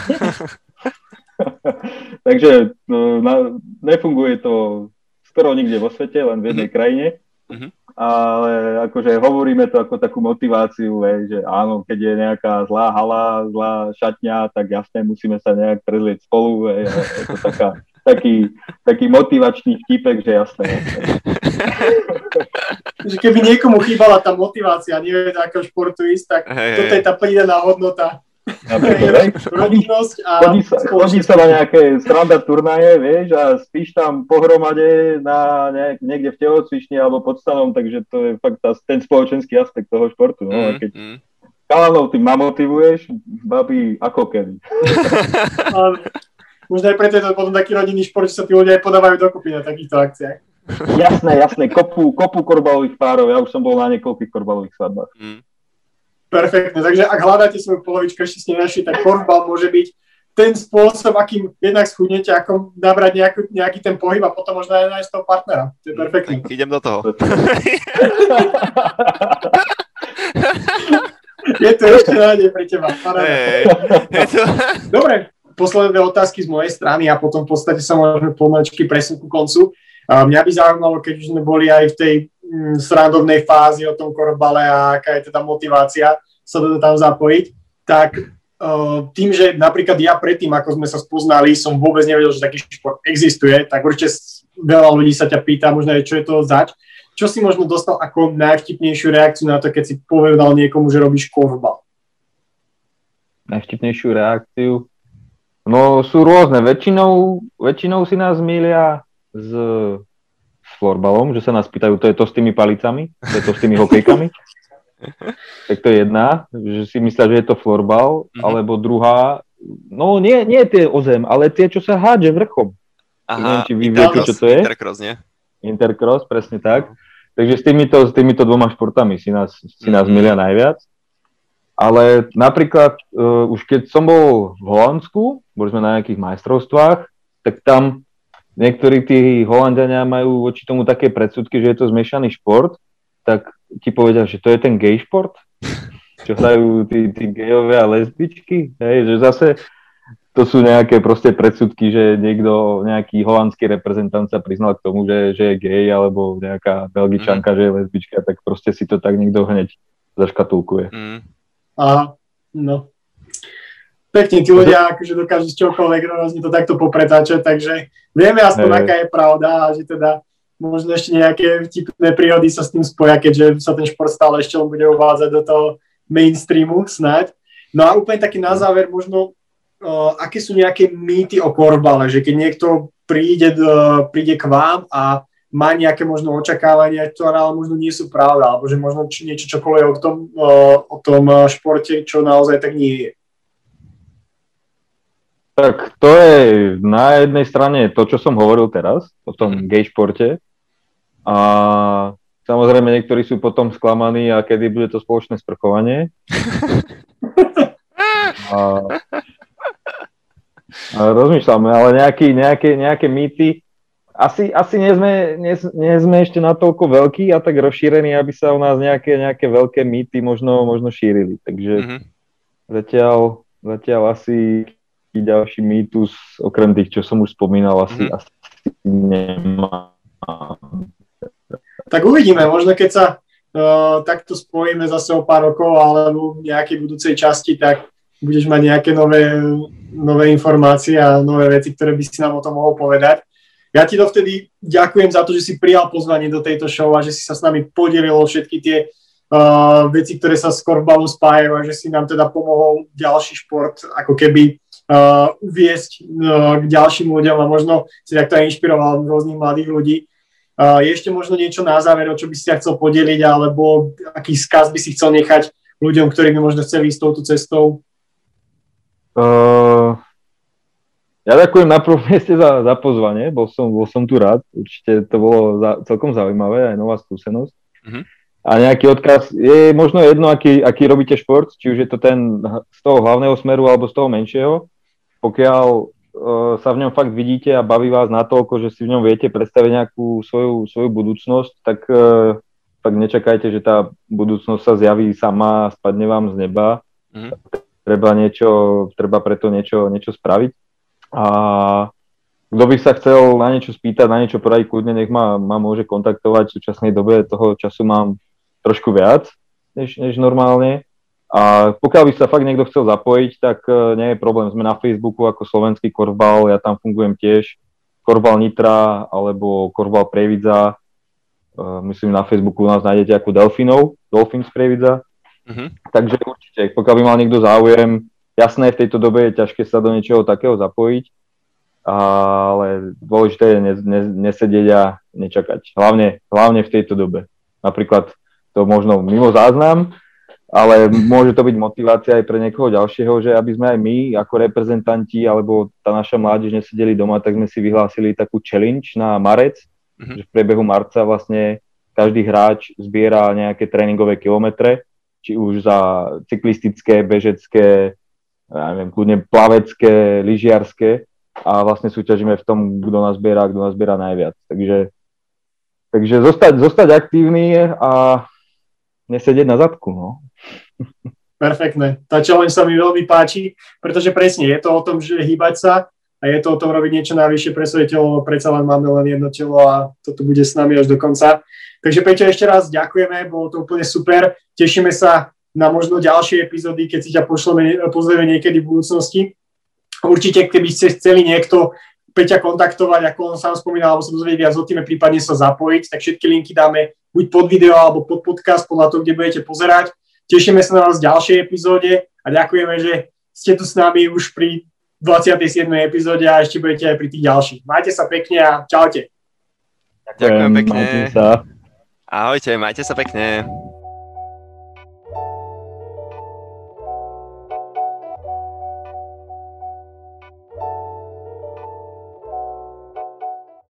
Takže no, na, nefunguje to skoro nikde vo svete, len v jednej mm-hmm. krajine. Mm-hmm ale akože hovoríme to ako takú motiváciu, hej, že áno, keď je nejaká zlá hala, zlá šatňa, tak jasne musíme sa nejak prezlieť spolu, hej, je to taká, taký, taký motivačný vtipek, že jasné. že keby niekomu chýbala tá motivácia, nevie ako športu ísť, tak hey, toto je tá pridaná hodnota. Rodinnosť a chodí sa, chodí sa na nejaké stranda turnaje, vieš, a spíš tam pohromade na nejak, niekde v telocvični alebo pod stanom, takže to je fakt tá, ten spoločenský aspekt toho športu. No, mm, a keď mm. kalanov tým namotivuješ, babi ako kedy. Možno aj preto je to potom taký rodinný šport, že sa tí ľudia aj podávajú dokopy na takýchto akciách. Jasné, jasné, kopu, kopu korbalových párov, ja už som bol na niekoľkých korbalových svadbách. Mm. Perfektne, takže ak hľadáte svoju polovičku, ešte ste našli, tak korfbal môže byť ten spôsob, akým jednak schudnete, ako nabrať nejaký, nejaký ten pohyb a potom možno aj nájsť toho partnera. To je perfektné. Tak idem do toho. je to ešte nádej pre teba. Hey, to... Dobre, posledné otázky z mojej strany a potom v podstate sa môžeme pomaličky presunúť ku koncu. Mňa by zaujímalo, keď už sme boli aj v tej mm, srandovnej fázi o tom korbale a aká je teda motivácia sa do tam zapojiť, tak tým, že napríklad ja predtým, ako sme sa spoznali, som vôbec nevedel, že taký šport existuje, tak určite veľa ľudí sa ťa pýta, možno aj čo je to zač. Čo si možno dostal ako najvtipnejšiu reakciu na to, keď si povedal niekomu, že robíš korbal? Najvtipnejšiu reakciu? No sú rôzne. Väčšinou, väčšinou si nás milia s florbalom, že sa nás pýtajú, to je to s tými palicami, to je to s tými hokejkami. tak to je jedna, že si myslia, že je to florbal, mm-hmm. alebo druhá, no nie, nie tie o zem, ale tie, čo sa hádže vrchom. Aha, Neviem, či vy viete, čo to je. Intercross, nie? Intercross, presne tak. Takže s týmito, s týmito dvoma športami si nás, si nás mm-hmm. milia najviac. Ale napríklad uh, už keď som bol v Holandsku, boli sme na nejakých majstrovstvách, tak tam niektorí tí Holandiania majú voči tomu také predsudky, že je to zmiešaný šport, tak ti povedia, že to je ten gay šport, čo hrajú tí, tí gejové a lesbičky, hej, že zase to sú nejaké proste predsudky, že niekto, nejaký holandský reprezentant sa priznal k tomu, že, že je gay, alebo nejaká belgičanka, mm. že je lesbička, tak proste si to tak niekto hneď zaškatulkuje. Mm. Aha, no pekne tí ľudia akože dokážu z čokoľvek rôzne to takto popretáčať, takže vieme aspoň, aká je pravda a že teda možno ešte nejaké vtipné príhody sa s tým spoja, keďže sa ten šport stále ešte len bude uvádzať do toho mainstreamu snáď. No a úplne taký na záver možno, uh, aké sú nejaké mýty o korbale, že keď niekto príde, uh, príde k vám a má nejaké možno očakávania, ktoré ale možno nie sú pravda, alebo že možno či, niečo čokoľvek o tom, uh, o tom športe, čo naozaj tak nie je. Tak to je na jednej strane to, čo som hovoril teraz, o tom mhm. gay športe. A samozrejme niektorí sú potom sklamaní a kedy bude to spoločné sprchovanie. a, a rozmýšľame, ale nejaký, nejaké, nejaké mýty, asi, asi nie, sme, nie, nie sme ešte natoľko veľkí a tak rozšírení, aby sa u nás nejaké, nejaké veľké mýty možno, možno šírili. Takže mm-hmm. zatiaľ, zatiaľ asi ďalší mýtus, okrem tých, čo som už spomínal, asi, mm. asi nemá. Tak uvidíme, možno keď sa uh, takto spojíme zase o pár rokov alebo v nejakej budúcej časti, tak budeš mať nejaké nové, nové informácie a nové veci, ktoré by si nám o tom mohol povedať. Ja ti dovtedy ďakujem za to, že si prijal pozvanie do tejto show a že si sa s nami podelil všetky tie uh, veci, ktoré sa s korfbalom spájajú a že si nám teda pomohol ďalší šport ako keby uh, uviesť uh, k ďalším ľuďom a možno si takto aj inšpiroval rôznych mladých ľudí. Uh, je ešte možno niečo na záver, o čo by si sa chcel podeliť, alebo aký skaz by si chcel nechať ľuďom, ktorí by možno chceli ísť touto cestou? Uh, ja ďakujem na prvom mieste za, za pozvanie, bol som, bol som tu rád, určite to bolo za, celkom zaujímavé, aj nová skúsenosť. Uh-huh. A nejaký odkaz, je možno jedno, aký, aký robíte šport, či už je to ten z toho hlavného smeru alebo z toho menšieho, pokiaľ uh, sa v ňom fakt vidíte a baví vás natoľko, že si v ňom viete predstaviť nejakú svoju, svoju budúcnosť, tak uh, fakt nečakajte, že tá budúcnosť sa zjaví sama a spadne vám z neba. Mm. Treba, niečo, treba preto niečo, niečo spraviť. A kto by sa chcel na niečo spýtať, na niečo poradiť, kľudne nech ma, ma môže kontaktovať. V súčasnej dobe toho času mám trošku viac než, než normálne. A pokiaľ by sa fakt niekto chcel zapojiť, tak uh, nie je problém. Sme na Facebooku ako slovenský korfbal, ja tam fungujem tiež. Korval Nitra alebo Korval Previdza. Uh, myslím, na Facebooku u nás nájdete ako Delfinov, Dolphins Previdza. Uh-huh. Takže určite, pokiaľ by mal niekto záujem, jasné, v tejto dobe je ťažké sa do niečoho takého zapojiť, ale dôležité je ne, ne, nesedieť a nečakať. Hlavne, hlavne v tejto dobe. Napríklad to možno mimo záznam, ale môže to byť motivácia aj pre niekoho ďalšieho, že aby sme aj my ako reprezentanti alebo tá naša mládež nesedeli doma, tak sme si vyhlásili takú challenge na marec, mm-hmm. že v priebehu marca vlastne každý hráč zbiera nejaké tréningové kilometre či už za cyklistické, bežecké, ja neviem, kľudne plavecké, lyžiarské a vlastne súťažíme v tom, kto nás zbiera, kto nás zbiera najviac. Takže, takže zostať, zostať aktívny a nesedieť na zadku. No. Perfektné. Tá challenge sa mi veľmi páči, pretože presne je to o tom, že hýbať sa a je to o tom robiť niečo najvyššie pre svoje telo, predsa len máme len jedno telo a toto bude s nami až do konca. Takže Peťo, ešte raz ďakujeme, bolo to úplne super. Tešíme sa na možno ďalšie epizódy, keď si ťa pošleme, pozrieme niekedy v budúcnosti. Určite, keby ste chceli niekto Peťa kontaktovať, ako on sám spomínal, alebo sa dozvedieť viac o tým, prípadne sa zapojiť, tak všetky linky dáme buď pod video alebo pod podcast, podľa toho, kde budete pozerať. Tešíme sa na vás v ďalšej epizóde a ďakujeme, že ste tu s nami už pri 27. epizóde a ešte budete aj pri tých ďalších. Majte sa pekne a čaute. Ďakujem pekne. Ahojte, majte sa pekne.